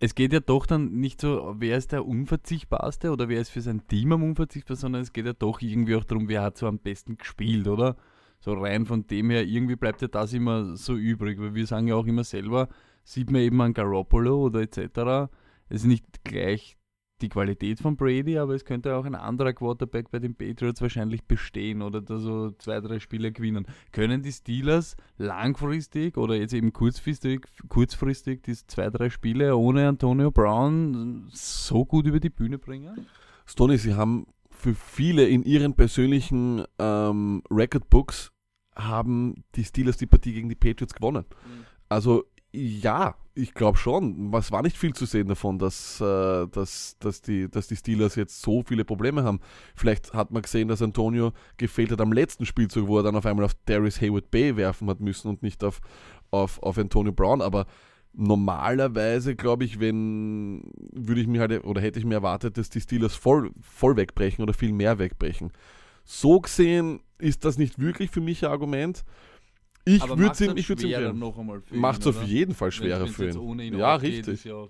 es geht ja doch dann nicht so, wer ist der unverzichtbarste oder wer ist für sein Team am unverzichtbarsten, sondern es geht ja doch irgendwie auch darum, wer hat so am besten gespielt, oder? So rein von dem her, irgendwie bleibt ja das immer so übrig, weil wir sagen ja auch immer selber, sieht man eben an Garoppolo oder etc. Es ist nicht gleich die Qualität von Brady, aber es könnte auch ein anderer Quarterback bei den Patriots wahrscheinlich bestehen oder da so zwei, drei Spiele gewinnen. Können die Steelers langfristig oder jetzt eben kurzfristig, kurzfristig diese zwei, drei Spiele ohne Antonio Brown so gut über die Bühne bringen? Stoney, sie haben für viele in ihren persönlichen ähm, Recordbooks haben die Steelers die Partie gegen die Patriots gewonnen. Mhm. Also ja, ich glaube schon. Es war nicht viel zu sehen davon, dass, äh, dass, dass, die, dass die Steelers jetzt so viele Probleme haben. Vielleicht hat man gesehen, dass Antonio gefehlt hat am letzten Spielzug, wo er dann auf einmal auf Darius Hayward Bay werfen hat müssen und nicht auf, auf, auf Antonio Brown. Aber normalerweise, glaube ich, wenn würde ich mir halt oder hätte ich mir erwartet, dass die Steelers voll, voll wegbrechen oder viel mehr wegbrechen. So gesehen ist das nicht wirklich für mich ein Argument. Ich würde es ihm, ich würde ihm Macht es auf jeden Fall schwerer für ihn. ihn ja, richtig. Ja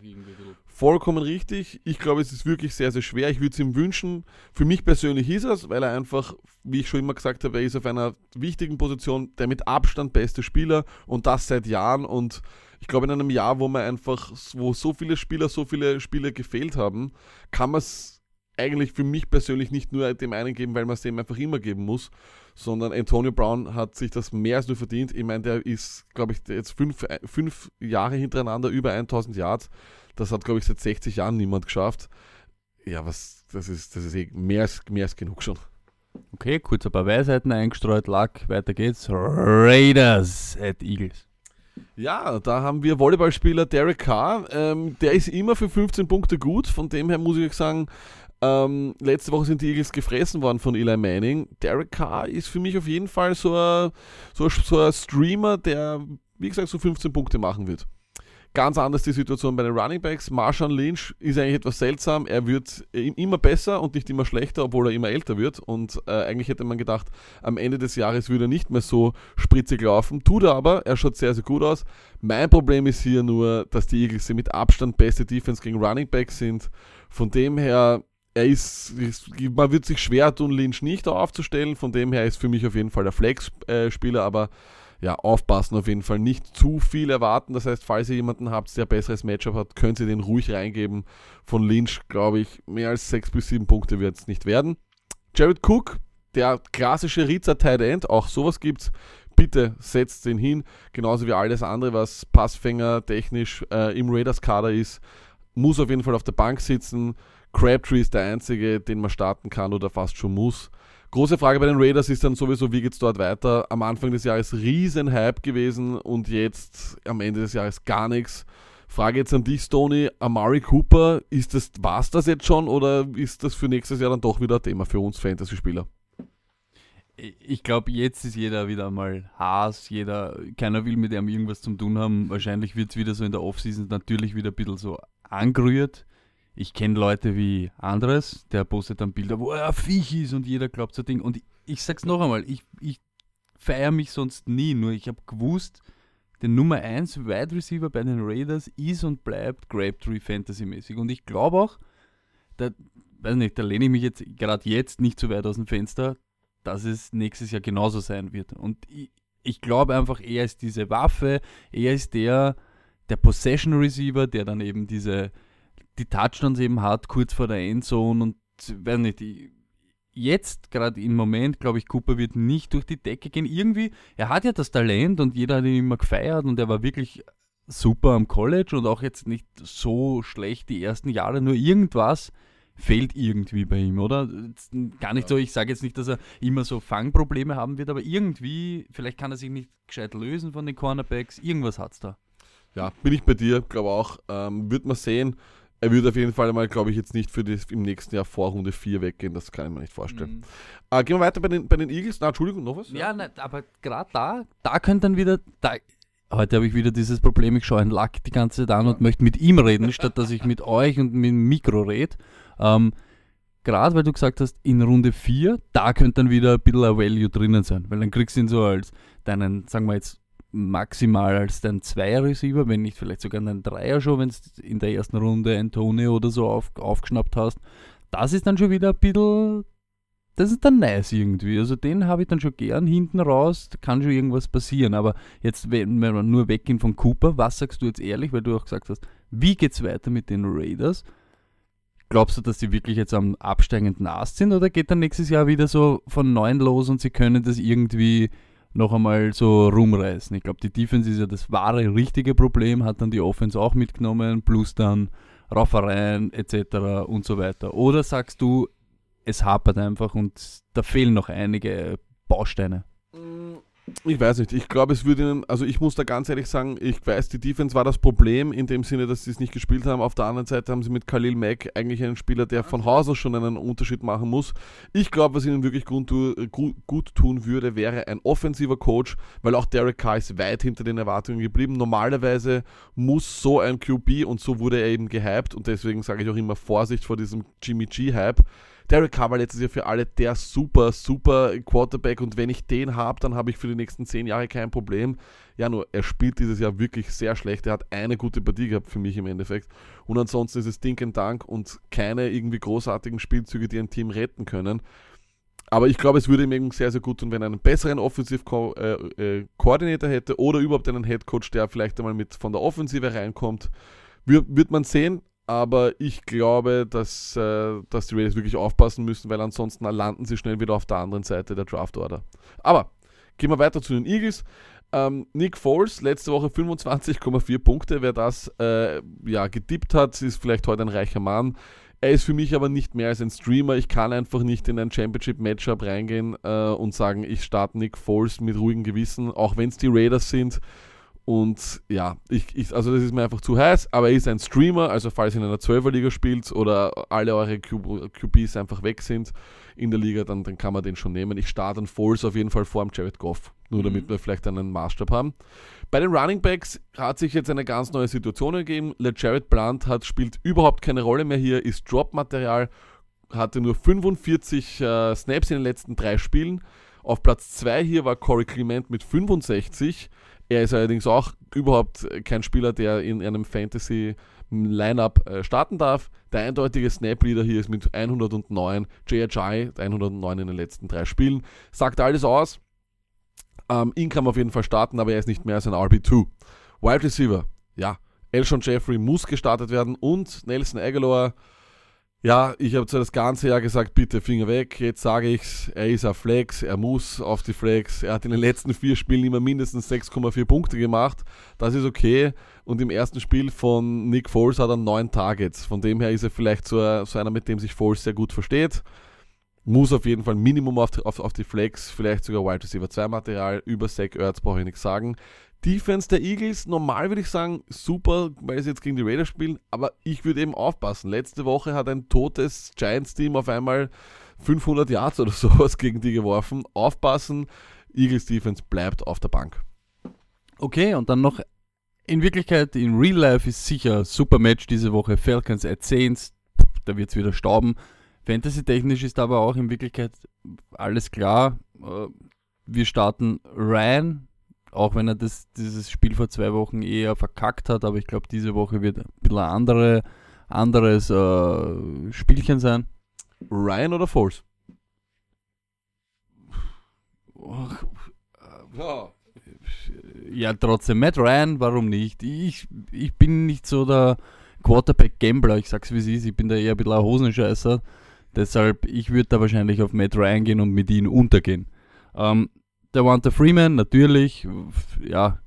Vollkommen richtig. Ich glaube, es ist wirklich sehr, sehr schwer. Ich würde es ihm wünschen. Für mich persönlich ist es, weil er einfach, wie ich schon immer gesagt habe, er ist auf einer wichtigen Position, der mit Abstand beste Spieler und das seit Jahren. Und ich glaube, in einem Jahr, wo man einfach, wo so viele Spieler, so viele Spiele gefehlt haben, kann man es eigentlich für mich persönlich nicht nur dem einen geben, weil man es dem einfach immer geben muss, sondern Antonio Brown hat sich das mehr als nur verdient. Ich meine, der ist, glaube ich, jetzt fünf, fünf Jahre hintereinander über 1000 Yards. Das hat, glaube ich, seit 60 Jahren niemand geschafft. Ja, was, das ist, das ist eh mehr als, mehr als genug schon. Okay, kurz ein paar Weisheiten eingestreut, Luck, weiter geht's. Raiders at Eagles. Ja, da haben wir Volleyballspieler Derek Carr. Ähm, der ist immer für 15 Punkte gut. Von dem her muss ich sagen, ähm, letzte Woche sind die Eagles gefressen worden von Eli Manning. Derek Carr ist für mich auf jeden Fall so ein, so ein, so ein Streamer, der, wie gesagt, so 15 Punkte machen wird. Ganz anders die Situation bei den Running Backs. Marshawn Lynch ist eigentlich etwas seltsam. Er wird immer besser und nicht immer schlechter, obwohl er immer älter wird. Und äh, eigentlich hätte man gedacht, am Ende des Jahres würde er nicht mehr so spritzig laufen. Tut er aber. Er schaut sehr, sehr gut aus. Mein Problem ist hier nur, dass die Eagles mit Abstand beste Defense gegen Running Backs sind. Von dem her er ist, man wird sich schwer tun, Lynch nicht aufzustellen. Von dem her ist für mich auf jeden Fall der Flex-Spieler, aber ja, aufpassen auf jeden Fall. Nicht zu viel erwarten. Das heißt, falls ihr jemanden habt, der ein besseres Matchup hat, könnt ihr den ruhig reingeben. Von Lynch, glaube ich, mehr als 6 bis 7 Punkte wird es nicht werden. Jared Cook, der klassische Rizzer Tight End, auch sowas gibt's. Bitte setzt den hin, genauso wie alles andere, was Passfänger technisch äh, im Raiders-Kader ist. Muss auf jeden Fall auf der Bank sitzen. Crabtree ist der einzige, den man starten kann oder fast schon muss. Große Frage bei den Raiders ist dann sowieso, wie geht es dort weiter? Am Anfang des Jahres riesen Hype gewesen und jetzt am Ende des Jahres gar nichts. Frage jetzt an dich, Stoney, Amari Cooper, ist das, war's das jetzt schon oder ist das für nächstes Jahr dann doch wieder ein Thema für uns Fantasy-Spieler? Ich glaube, jetzt ist jeder wieder mal Haas, jeder, keiner will mit ihm irgendwas zu tun haben. Wahrscheinlich wird es wieder so in der Offseason natürlich wieder ein bisschen so angerührt ich kenne Leute wie Andres, der postet dann Bilder, wo er Viech ist und jeder glaubt so Ding. Und ich, ich sag's noch einmal, ich, ich feiere mich sonst nie, nur ich habe gewusst, der Nummer 1 Wide Receiver bei den Raiders ist und bleibt Grapetree Fantasy-mäßig. Und ich glaube auch, da, weiß nicht, da lehne ich mich jetzt gerade jetzt nicht zu weit aus dem Fenster, dass es nächstes Jahr genauso sein wird. Und ich, ich glaube einfach, er ist diese Waffe, er ist der, der Possession Receiver, der dann eben diese die Touchdowns eben hat, kurz vor der Endzone und weiß nicht, jetzt gerade im Moment, glaube ich, Cooper wird nicht durch die Decke gehen. Irgendwie, er hat ja das Talent und jeder hat ihn immer gefeiert und er war wirklich super am College und auch jetzt nicht so schlecht die ersten Jahre, nur irgendwas fehlt irgendwie bei ihm, oder? Gar nicht so, ich sage jetzt nicht, dass er immer so Fangprobleme haben wird, aber irgendwie, vielleicht kann er sich nicht gescheit lösen von den Cornerbacks, irgendwas hat es da. Ja, bin ich bei dir, glaube auch. Ähm, wird man sehen er würde auf jeden Fall mal, glaube ich, jetzt nicht für das im nächsten Jahr vor Runde 4 weggehen. Das kann ich mir nicht vorstellen. Mhm. Äh, gehen wir weiter bei den, bei den Eagles. Na, Entschuldigung, noch was? Ja, ja ne, aber gerade da, da könnte dann wieder. Da, heute habe ich wieder dieses Problem, ich schaue einen Lack die ganze Zeit an ja. und möchte mit ihm reden, statt dass ich mit euch und mit dem Mikro rede. Ähm, gerade weil du gesagt hast, in Runde 4, da könnte dann wieder ein bisschen ein Value drinnen sein. Weil dann kriegst du ihn so als deinen, sagen wir jetzt, maximal als dein Zweier-Receiver, wenn nicht vielleicht sogar ein Dreier schon, wenn du in der ersten Runde Antonio oder so auf, aufgeschnappt hast. Das ist dann schon wieder ein bisschen, das ist dann nice irgendwie. Also den habe ich dann schon gern hinten raus, da kann schon irgendwas passieren. Aber jetzt, wenn wir nur weggehen von Cooper, was sagst du jetzt ehrlich, weil du auch gesagt hast, wie geht es weiter mit den Raiders? Glaubst du, dass sie wirklich jetzt am absteigenden Ast sind oder geht dann nächstes Jahr wieder so von neun los und sie können das irgendwie noch einmal so rumreißen. Ich glaube, die Defense ist ja das wahre, richtige Problem, hat dann die Offense auch mitgenommen, plus dann Raufereien etc. und so weiter. Oder sagst du, es hapert einfach und da fehlen noch einige Bausteine? Ich weiß nicht. Ich glaube, es würde ihnen, also ich muss da ganz ehrlich sagen, ich weiß, die Defense war das Problem in dem Sinne, dass sie es nicht gespielt haben. Auf der anderen Seite haben sie mit Khalil Mack eigentlich einen Spieler, der von Haus aus schon einen Unterschied machen muss. Ich glaube, was ihnen wirklich gut, gut tun würde, wäre ein offensiver Coach, weil auch Derek Carr ist weit hinter den Erwartungen geblieben. Normalerweise muss so ein QB und so wurde er eben gehypt und deswegen sage ich auch immer Vorsicht vor diesem Jimmy G-Hype Derek Carr war letztes Jahr für alle der super, super Quarterback und wenn ich den habe, dann habe ich für die nächsten zehn Jahre kein Problem. Ja, nur er spielt dieses Jahr wirklich sehr schlecht. Er hat eine gute Partie gehabt für mich im Endeffekt. Und ansonsten ist es Dink and Dank und keine irgendwie großartigen Spielzüge, die ein Team retten können. Aber ich glaube, es würde ihm eben sehr, sehr gut tun, wenn er einen besseren Offensiv-Koordinator äh, äh, hätte oder überhaupt einen Headcoach, der vielleicht einmal mit von der Offensive reinkommt. Wird, wird man sehen aber ich glaube, dass, äh, dass die Raiders wirklich aufpassen müssen, weil ansonsten landen sie schnell wieder auf der anderen Seite der Draft-Order. Aber gehen wir weiter zu den Eagles. Ähm, Nick Foles, letzte Woche 25,4 Punkte. Wer das äh, ja, getippt hat, ist vielleicht heute ein reicher Mann. Er ist für mich aber nicht mehr als ein Streamer. Ich kann einfach nicht in ein Championship-Matchup reingehen äh, und sagen, ich starte Nick Foles mit ruhigem Gewissen, auch wenn es die Raiders sind. Und ja, ich, ich, also das ist mir einfach zu heiß, aber er ist ein Streamer, also falls ihr in einer 12er Liga spielt oder alle eure QBs einfach weg sind in der Liga, dann, dann kann man den schon nehmen. Ich starte einen Foles auf jeden Fall vor dem Jared Goff, nur mhm. damit wir vielleicht einen Maßstab haben. Bei den Running Backs hat sich jetzt eine ganz neue Situation ergeben. Le Jared Blunt hat, spielt überhaupt keine Rolle mehr hier, ist Drop-Material, hatte nur 45 äh, Snaps in den letzten drei Spielen. Auf Platz 2 hier war Corey Clement mit 65. Er ist allerdings auch überhaupt kein Spieler, der in einem Fantasy-Lineup äh, starten darf. Der eindeutige Snap-Leader hier ist mit 109, JHI 109 in den letzten drei Spielen. Sagt alles aus. Ähm, ihn kann man auf jeden Fall starten, aber er ist nicht mehr als ein RB2. Wide Receiver, ja. Elshon Jeffrey muss gestartet werden und Nelson Aguilar Ja, ich habe zwar das ganze Jahr gesagt, bitte Finger weg. Jetzt sage ich's, er ist ein Flex, er muss auf die Flex. Er hat in den letzten vier Spielen immer mindestens 6,4 Punkte gemacht. Das ist okay. Und im ersten Spiel von Nick Foles hat er neun Targets. Von dem her ist er vielleicht so, so einer, mit dem sich Foles sehr gut versteht. Muss auf jeden Fall Minimum auf, auf, auf die Flex, vielleicht sogar Wide Receiver 2 Material. Über Zach Ertz brauche ich nichts sagen. Defense der Eagles, normal würde ich sagen, super, weil sie jetzt gegen die Raiders spielen, aber ich würde eben aufpassen. Letzte Woche hat ein totes Giants-Team auf einmal 500 Yards oder sowas gegen die geworfen. Aufpassen, Eagles Defense bleibt auf der Bank. Okay, und dann noch in Wirklichkeit, in Real Life ist sicher super Match diese Woche. Falcons at Saints, da wird es wieder stauben. Fantasy-technisch ist aber auch in Wirklichkeit alles klar. Äh, wir starten Ryan auch wenn er das, dieses Spiel vor zwei Wochen eher verkackt hat, aber ich glaube, diese Woche wird ein bisschen andere, anderes äh, Spielchen sein. Ryan oder Foles? Ja. ja, trotzdem, Matt Ryan, warum nicht? Ich, ich bin nicht so der Quarterback-Gambler, ich sag's wie es ist, ich bin da eher ein bisschen ein Hosenscheißer. Deshalb, ich würde da wahrscheinlich auf Matt Ryan gehen und mit ihm untergehen. Ähm, der Wanta Freeman, natürlich, ja,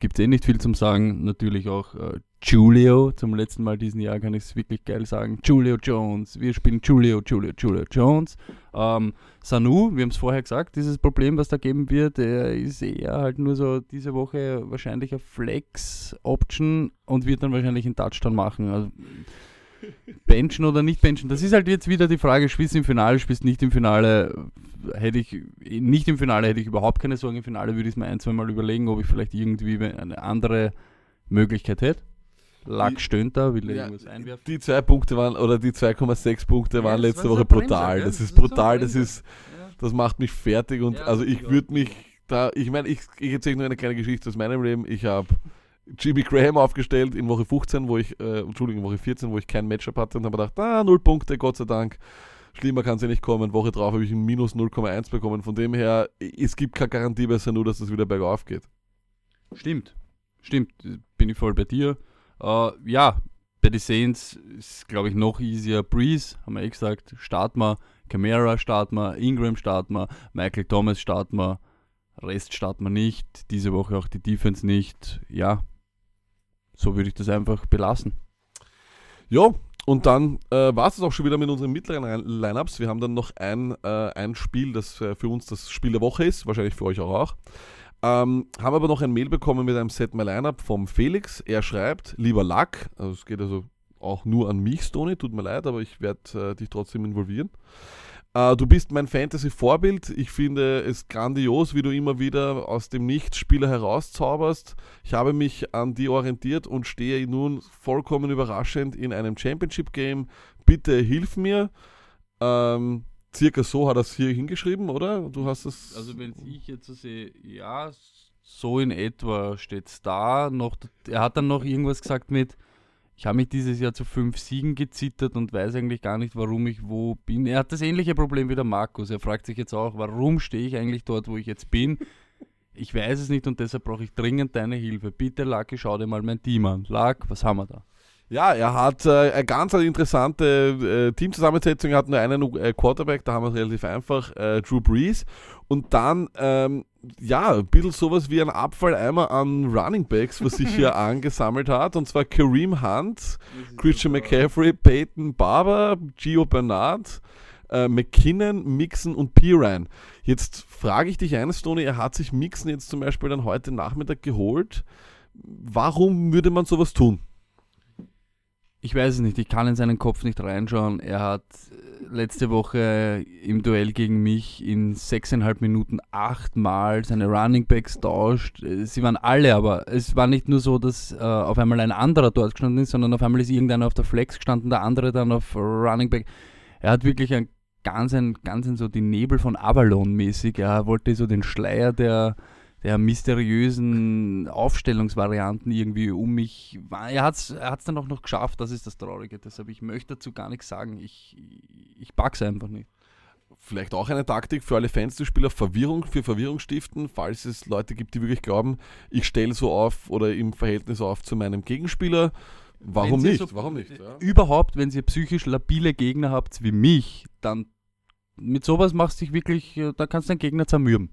gibt es eh nicht viel zum sagen. Natürlich auch äh, Julio, zum letzten Mal diesen Jahr kann ich es wirklich geil sagen. Julio Jones, wir spielen Julio, Julio, Julio Jones. Ähm, Sanu, wir haben es vorher gesagt, dieses Problem, was da geben wird, der ist eher halt nur so diese Woche wahrscheinlich eine Flex-Option und wird dann wahrscheinlich einen Touchdown machen. Also, benchen oder nicht benchen, das ist halt jetzt wieder die Frage, spielst du im Finale, spielst nicht im Finale, hätte ich, nicht im Finale hätte ich überhaupt keine Sorgen, im Finale würde ich es mir ein, zwei Mal überlegen, ob ich vielleicht irgendwie eine andere Möglichkeit hätte. Lack stöhnt da, will ja, irgendwas einwerfen? Die zwei Punkte waren, oder die 2,6 Punkte ja, waren letzte Woche brutal. Das, ist brutal, das ist, das macht mich fertig und also ich würde mich da, ich meine, ich, ich erzähle nur eine kleine Geschichte aus meinem Leben. Ich habe Jimmy Graham aufgestellt in Woche 15, wo ich, äh, Entschuldigung, Woche 14, wo ich kein Matchup hatte und habe gedacht, ah, null Punkte, Gott sei Dank. Schlimmer kann es ja nicht kommen. Woche drauf habe ich ein minus 0,1 bekommen. Von dem her, es gibt keine Garantie besser nur, dass das wieder bergauf geht. Stimmt. Stimmt. Bin ich voll bei dir. Uh, ja, bei den Saints ist, glaube ich, noch easier. Breeze, haben wir eh gesagt, starten wir. Camara starten wir. Ingram starten wir. Michael Thomas starten wir. Rest starten wir nicht. Diese Woche auch die Defense nicht. Ja, so würde ich das einfach belassen. Ja, und dann äh, war es auch schon wieder mit unseren mittleren Lineups. Wir haben dann noch ein, äh, ein Spiel, das äh, für uns das Spiel der Woche ist, wahrscheinlich für euch auch. auch. Ähm, haben aber noch ein Mail bekommen mit einem Set My Lineup vom Felix. Er schreibt, lieber Luck, also es geht also auch nur an mich, Stony, tut mir leid, aber ich werde äh, dich trotzdem involvieren. Uh, du bist mein Fantasy-Vorbild. Ich finde es grandios, wie du immer wieder aus dem Nichts Spieler herauszauberst. Ich habe mich an dir orientiert und stehe nun vollkommen überraschend in einem Championship-Game. Bitte hilf mir. Ähm, circa so hat er es hier hingeschrieben, oder? Du hast es. Also, wenn ich jetzt so sehe, ja, so in etwa steht es da. Noch, er hat dann noch irgendwas gesagt mit ich habe mich dieses Jahr zu fünf Siegen gezittert und weiß eigentlich gar nicht, warum ich wo bin. Er hat das ähnliche Problem wie der Markus. Er fragt sich jetzt auch, warum stehe ich eigentlich dort, wo ich jetzt bin? Ich weiß es nicht und deshalb brauche ich dringend deine Hilfe. Bitte, Lucky, schau dir mal mein Team an. Luck, was haben wir da? Ja, er hat äh, eine ganz interessante äh, Teamzusammensetzung. Er hat nur einen äh, Quarterback, da haben wir es relativ einfach, äh, Drew Brees. Und dann, ähm, ja, ein bisschen sowas wie ein Abfalleimer an Running Backs, was sich hier angesammelt hat. Und zwar Kareem Hunt, Christian McCaffrey, Peyton Barber, Gio Bernard, äh, McKinnon, Mixon und Piran. Jetzt frage ich dich eines, Tony, er hat sich Mixon jetzt zum Beispiel dann heute Nachmittag geholt. Warum würde man sowas tun? Ich weiß es nicht, ich kann in seinen Kopf nicht reinschauen. Er hat letzte Woche im Duell gegen mich in sechseinhalb Minuten achtmal seine Running Backs tauscht. Äh, sie waren alle, aber es war nicht nur so, dass äh, auf einmal ein anderer dort gestanden ist, sondern auf einmal ist irgendeiner auf der Flex gestanden, der andere dann auf Running Back. Er hat wirklich ein ganz ein, ganz ein so die Nebel von Avalon mäßig. Er wollte so den Schleier der der mysteriösen Aufstellungsvarianten irgendwie um mich. Er hat es er dann auch noch geschafft, das ist das Traurige. Deshalb, ich möchte dazu gar nichts sagen. Ich, ich pack's einfach nicht. Vielleicht auch eine Taktik für alle Fantasy-Spieler, Verwirrung für Verwirrung stiften, falls es Leute gibt, die wirklich glauben, ich stelle so auf oder im Verhältnis auf zu meinem Gegenspieler. Warum nicht? so- Warum nicht? Ja. Überhaupt, wenn ihr psychisch labile Gegner habt wie mich, dann mit sowas machst du dich wirklich, äh, da kannst du den Gegner zermürben.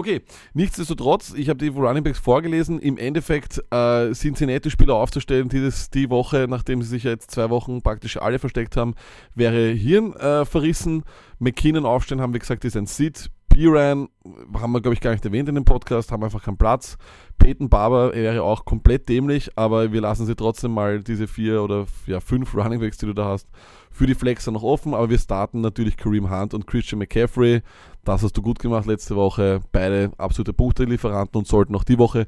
Okay, nichtsdestotrotz, ich habe die Running Backs vorgelesen. Im Endeffekt äh, Cincinnati-Spieler aufzustellen, die, das, die Woche, nachdem sie sich ja jetzt zwei Wochen praktisch alle versteckt haben, wäre Hirn äh, verrissen. McKinnon aufstellen, haben wir gesagt, ist ein Sit. Piran haben wir, glaube ich, gar nicht erwähnt in dem Podcast, haben einfach keinen Platz. Peyton Barber wäre auch komplett dämlich, aber wir lassen sie trotzdem mal diese vier oder ja, fünf Running Backs, die du da hast, für die Flexer noch offen. Aber wir starten natürlich Kareem Hunt und Christian McCaffrey. Das hast du gut gemacht letzte Woche. Beide absolute Punktelieferanten und sollten auch die Woche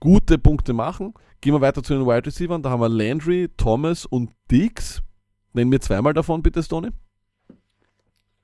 gute Punkte machen. Gehen wir weiter zu den Wide Receivers. Da haben wir Landry, Thomas und Diggs. Nennen wir zweimal davon, bitte, Stoney.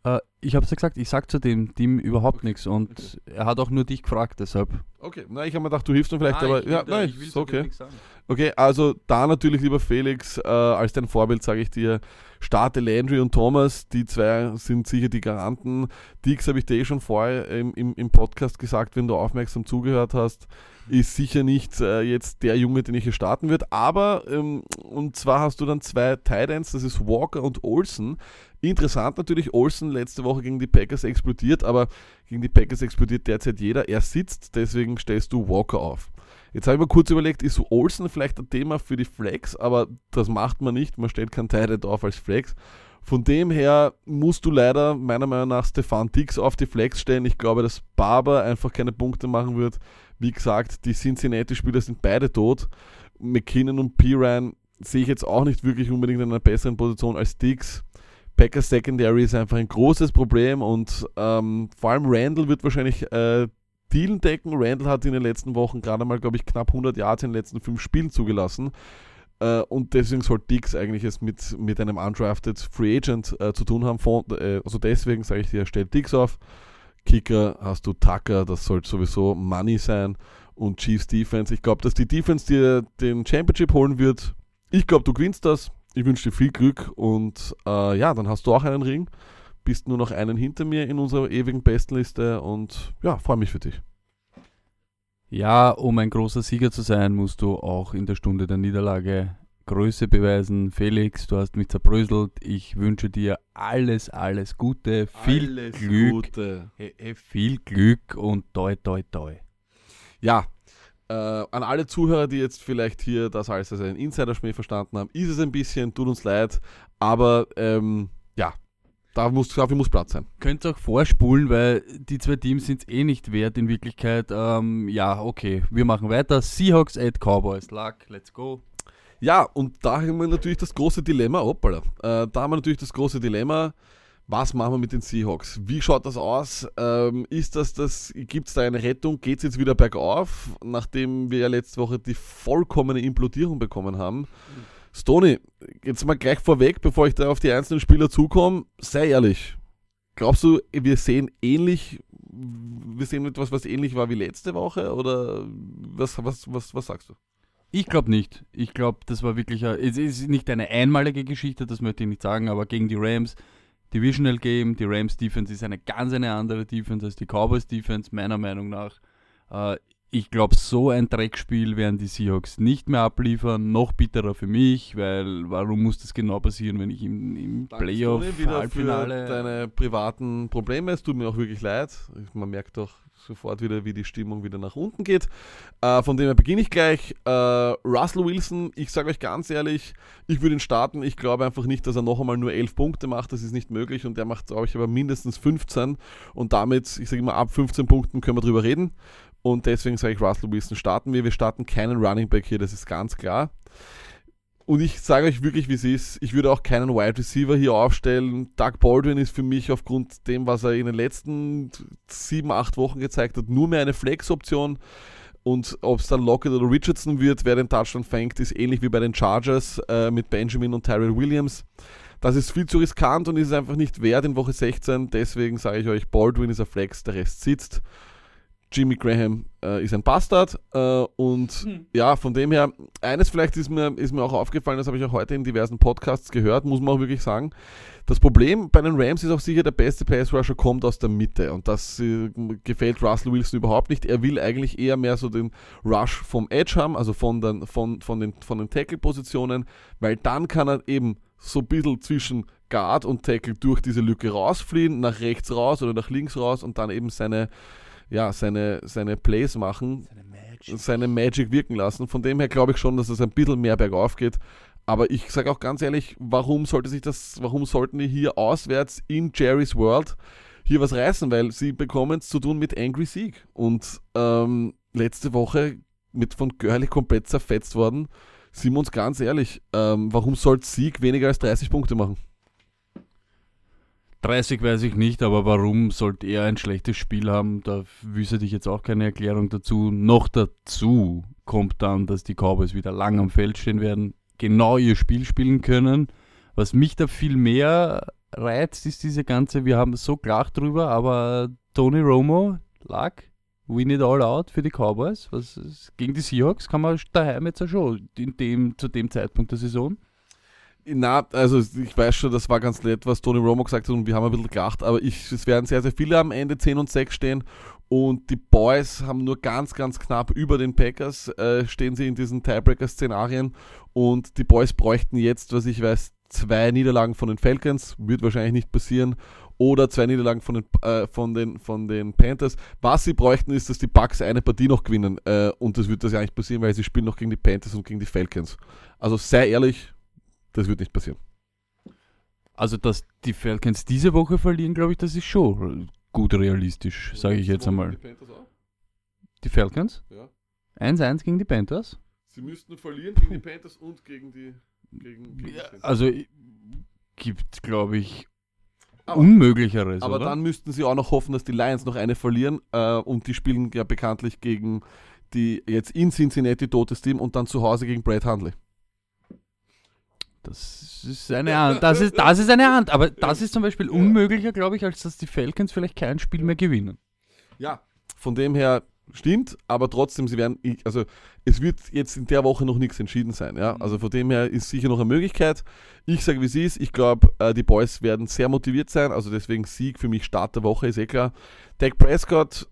Äh, ich habe es ja gesagt, ich sag zu dem Team überhaupt nichts und er hat auch nur dich gefragt, deshalb. Okay, na, ich habe mir gedacht, du hilfst mir vielleicht, Ah, aber ich ja, nein, ich will okay. nichts sagen. Okay, also da natürlich, lieber Felix, äh, als dein Vorbild sage ich dir, starte Landry und Thomas, die zwei sind sicher die Garanten. Dix habe ich dir eh schon vorher im, im, im Podcast gesagt, wenn du aufmerksam zugehört hast, ist sicher nicht äh, jetzt der Junge, den ich hier starten wird, aber ähm, und zwar hast du dann zwei Titans, das ist Walker und Olsen. Interessant natürlich, Olsen letzte Woche gegen die Packers explodiert, aber gegen die Packers explodiert derzeit jeder. Er sitzt, deswegen stellst du Walker auf. Jetzt habe ich mir kurz überlegt, ist Olsen vielleicht ein Thema für die Flex, aber das macht man nicht. Man stellt kein Tight End auf als Flex. Von dem her musst du leider meiner Meinung nach Stefan Dix auf die Flex stellen. Ich glaube, dass Barber einfach keine Punkte machen wird. Wie gesagt, die Cincinnati-Spieler sind beide tot. McKinnon und Piran sehe ich jetzt auch nicht wirklich unbedingt in einer besseren Position als Dix. Packers Secondary ist einfach ein großes Problem und ähm, vor allem Randall wird wahrscheinlich äh, Dealen decken. Randall hat in den letzten Wochen gerade mal, glaube ich, knapp 100 Yards in den letzten fünf Spielen zugelassen. Äh, und deswegen soll Dix eigentlich es mit, mit einem undrafted Free Agent äh, zu tun haben. Von, äh, also deswegen sage ich dir, stell Dix auf. Kicker hast du Tucker, das sollte sowieso Money sein. Und Chiefs Defense. Ich glaube, dass die Defense dir den Championship holen wird. Ich glaube, du gewinnst das. Ich wünsche dir viel Glück und äh, ja, dann hast du auch einen Ring. Bist nur noch einen hinter mir in unserer ewigen Bestenliste und ja, freue mich für dich. Ja, um ein großer Sieger zu sein, musst du auch in der Stunde der Niederlage Größe beweisen. Felix, du hast mich zerbröselt. Ich wünsche dir alles, alles Gute, viel Alles Glück, Gute. Hey, hey, viel Glück und toi, toi, toi. Ja, äh, an alle Zuhörer, die jetzt vielleicht hier das alles als einen Insiderschmäh verstanden haben, ist es ein bisschen, tut uns leid, aber ähm, da muss, dafür muss Platz sein. Könnt ihr auch vorspulen, weil die zwei Teams sind es eh nicht wert in Wirklichkeit. Ähm, ja, okay, wir machen weiter. Seahawks at Cowboys. Luck, let's go. Ja, und da haben wir natürlich das große Dilemma, hoppala, äh, da haben wir natürlich das große Dilemma, was machen wir mit den Seahawks? Wie schaut das aus? Ähm, ist das das, gibt es da eine Rettung? Geht es jetzt wieder bergauf, nachdem wir ja letzte Woche die vollkommene Implodierung bekommen haben? Stoney, jetzt mal gleich vorweg, bevor ich da auf die einzelnen Spieler zukomme, sei ehrlich. Glaubst du, wir sehen ähnlich, wir sehen etwas, was ähnlich war wie letzte Woche? Oder was, was, was, was sagst du? Ich glaube nicht. Ich glaube, das war wirklich, ein, es ist nicht eine einmalige Geschichte, das möchte ich nicht sagen, aber gegen die Rams, Divisional Game, die Rams Defense ist eine ganz eine andere Defense als die Cowboys Defense, meiner Meinung nach. Ich glaube, so ein Dreckspiel werden die Seahawks nicht mehr abliefern. Noch bitterer für mich, weil warum muss das genau passieren, wenn ich im, im Danke, Playoff wieder Halbfinale für deine privaten Probleme. Es tut mir auch wirklich leid. Man merkt doch sofort wieder, wie die Stimmung wieder nach unten geht. Äh, von dem her beginne ich gleich. Äh, Russell Wilson, ich sage euch ganz ehrlich, ich würde ihn starten. Ich glaube einfach nicht, dass er noch einmal nur 11 Punkte macht. Das ist nicht möglich. Und der macht, glaube ich, aber mindestens 15. Und damit, ich sage immer, ab 15 Punkten können wir drüber reden. Und deswegen sage ich, Russell Wilson starten wir. Wir starten keinen Running Back hier, das ist ganz klar. Und ich sage euch wirklich, wie es ist. Ich würde auch keinen Wide Receiver hier aufstellen. Doug Baldwin ist für mich aufgrund dem, was er in den letzten sieben, acht Wochen gezeigt hat, nur mehr eine Flex-Option. Und ob es dann Lockett oder Richardson wird, wer den Touchdown fängt, ist ähnlich wie bei den Chargers äh, mit Benjamin und Tyrell Williams. Das ist viel zu riskant und ist einfach nicht wert in Woche 16. Deswegen sage ich euch, Baldwin ist ein Flex, der Rest sitzt. Jimmy Graham äh, ist ein Bastard äh, und ja, von dem her, eines vielleicht ist mir, ist mir auch aufgefallen, das habe ich auch heute in diversen Podcasts gehört, muss man auch wirklich sagen. Das Problem bei den Rams ist auch sicher, der beste Pass Rusher kommt aus der Mitte und das äh, gefällt Russell Wilson überhaupt nicht. Er will eigentlich eher mehr so den Rush vom Edge haben, also von den, von, von den, von den Tackle-Positionen, weil dann kann er eben so ein bisschen zwischen Guard und Tackle durch diese Lücke rausfliehen, nach rechts raus oder nach links raus und dann eben seine, ja, seine, seine Plays machen, seine Magic wirken lassen. Von dem her glaube ich schon, dass es ein bisschen mehr bergauf geht. Aber ich sage auch ganz ehrlich, warum sollte sich das, warum sollten die hier auswärts in Jerry's World hier was reißen? Weil sie bekommen es zu tun mit Angry Sieg. Und ähm, letzte Woche mit von Görlich komplett zerfetzt worden. Sind wir uns ganz ehrlich, ähm, warum soll Sieg weniger als 30 Punkte machen? 30 weiß ich nicht, aber warum sollte er ein schlechtes Spiel haben? Da wüsste ich jetzt auch keine Erklärung dazu. Noch dazu kommt dann, dass die Cowboys wieder lang am Feld stehen werden, genau ihr Spiel spielen können. Was mich da viel mehr reizt, ist diese ganze, wir haben so klar drüber, aber Tony Romo lag win it all out für die Cowboys. Was ist, gegen die Seahawks kann man daheim jetzt auch schon in dem, zu dem Zeitpunkt der Saison. Na, also ich weiß schon, das war ganz nett, was Tony Romo gesagt hat und wir haben ein bisschen gelacht, aber ich, es werden sehr, sehr viele am Ende 10 und 6 stehen und die Boys haben nur ganz, ganz knapp über den Packers, äh, stehen sie in diesen Tiebreaker-Szenarien und die Boys bräuchten jetzt, was ich weiß, zwei Niederlagen von den Falcons, wird wahrscheinlich nicht passieren, oder zwei Niederlagen von den, äh, von den, von den Panthers. Was sie bräuchten, ist, dass die Bucks eine Partie noch gewinnen äh, und das wird das ja nicht passieren, weil sie spielen noch gegen die Panthers und gegen die Falcons. Also sei ehrlich, das wird nicht passieren. Also, dass die Falcons diese Woche verlieren, glaube ich, das ist schon gut realistisch, sage ich jetzt einmal. Die Falcons? Ja. 1-1 gegen die Panthers? Sie müssten verlieren gegen die Panthers und gegen die. Gegen, gegen Ja, die also gibt, glaube ich, Aber- Unmöglicheres, Aber oder? dann müssten sie auch noch hoffen, dass die Lions noch eine verlieren äh, und die spielen ja bekanntlich gegen die jetzt in Cincinnati totes Team und dann zu Hause gegen Brad Hundley. Das ist eine Hand. Das ist, das ist eine Hand. Aber das ist zum Beispiel unmöglicher, glaube ich, als dass die Falcons vielleicht kein Spiel mehr gewinnen. Ja. Von dem her stimmt, aber trotzdem, sie werden, also es wird jetzt in der Woche noch nichts entschieden sein. Ja? Also von dem her ist sicher noch eine Möglichkeit. Ich sage, wie es ist. Ich glaube, äh, die Boys werden sehr motiviert sein. Also deswegen Sieg für mich Start der Woche, ist eh klar. Dak Prescott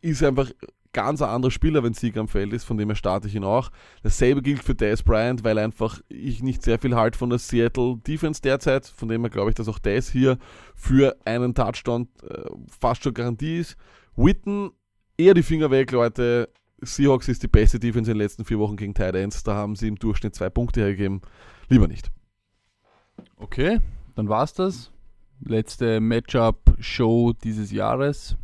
ist einfach ganz anderer Spieler, wenn Sieg am Feld ist, von dem her starte ich ihn auch. Dasselbe gilt für Dez Bryant, weil einfach ich nicht sehr viel halt von der Seattle Defense derzeit, von dem her glaube ich, dass auch Dez hier für einen Touchdown äh, fast schon Garantie ist. Witten, eher die Finger weg, Leute. Seahawks ist die beste Defense in den letzten vier Wochen gegen Tight Ends. Da haben sie im Durchschnitt zwei Punkte hergegeben. Lieber nicht. Okay, dann war's das. Letzte Matchup-Show dieses Jahres.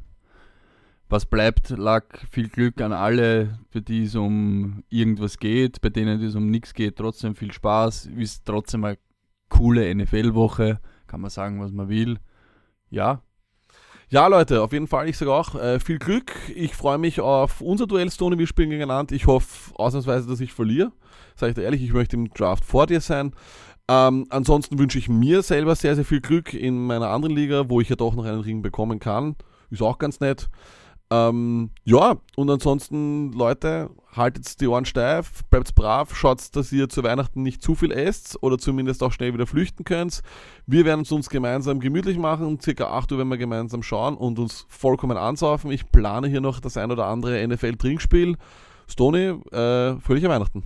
Was bleibt, lag viel Glück an alle, für die es um irgendwas geht, bei denen es um nichts geht. Trotzdem viel Spaß. Ist trotzdem eine coole NFL-Woche. Kann man sagen, was man will. Ja, Ja, Leute, auf jeden Fall, ich sage auch, äh, viel Glück. Ich freue mich auf unser Duell, Stone. Wir spielen gegeneinander. Ich hoffe ausnahmsweise, dass ich verliere. Sage ich dir ehrlich, ich möchte im Draft vor dir sein. Ähm, ansonsten wünsche ich mir selber sehr, sehr viel Glück in meiner anderen Liga, wo ich ja doch noch einen Ring bekommen kann. Ist auch ganz nett. Ähm, ja, und ansonsten, Leute, haltet die Ohren steif, bleibt brav, schaut, dass ihr zu Weihnachten nicht zu viel esst oder zumindest auch schnell wieder flüchten könnt. Wir werden es uns gemeinsam gemütlich machen. Circa 8 Uhr werden wir gemeinsam schauen und uns vollkommen ansaufen. Ich plane hier noch das ein oder andere NFL-Trinkspiel. Stony, äh, fröhliche Weihnachten.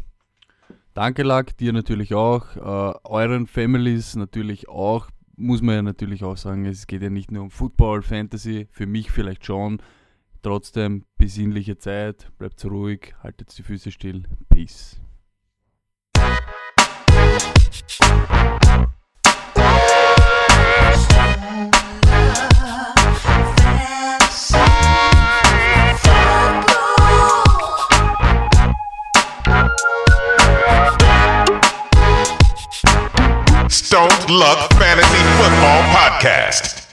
Danke, Lack, dir natürlich auch, äh, euren Families natürlich auch. Muss man ja natürlich auch sagen, es geht ja nicht nur um Football, Fantasy, für mich vielleicht schon. Trotzdem besinnliche Zeit, bleibt ruhig, haltet die Füße still. Peace. Stone Luck Fantasy Football Podcast.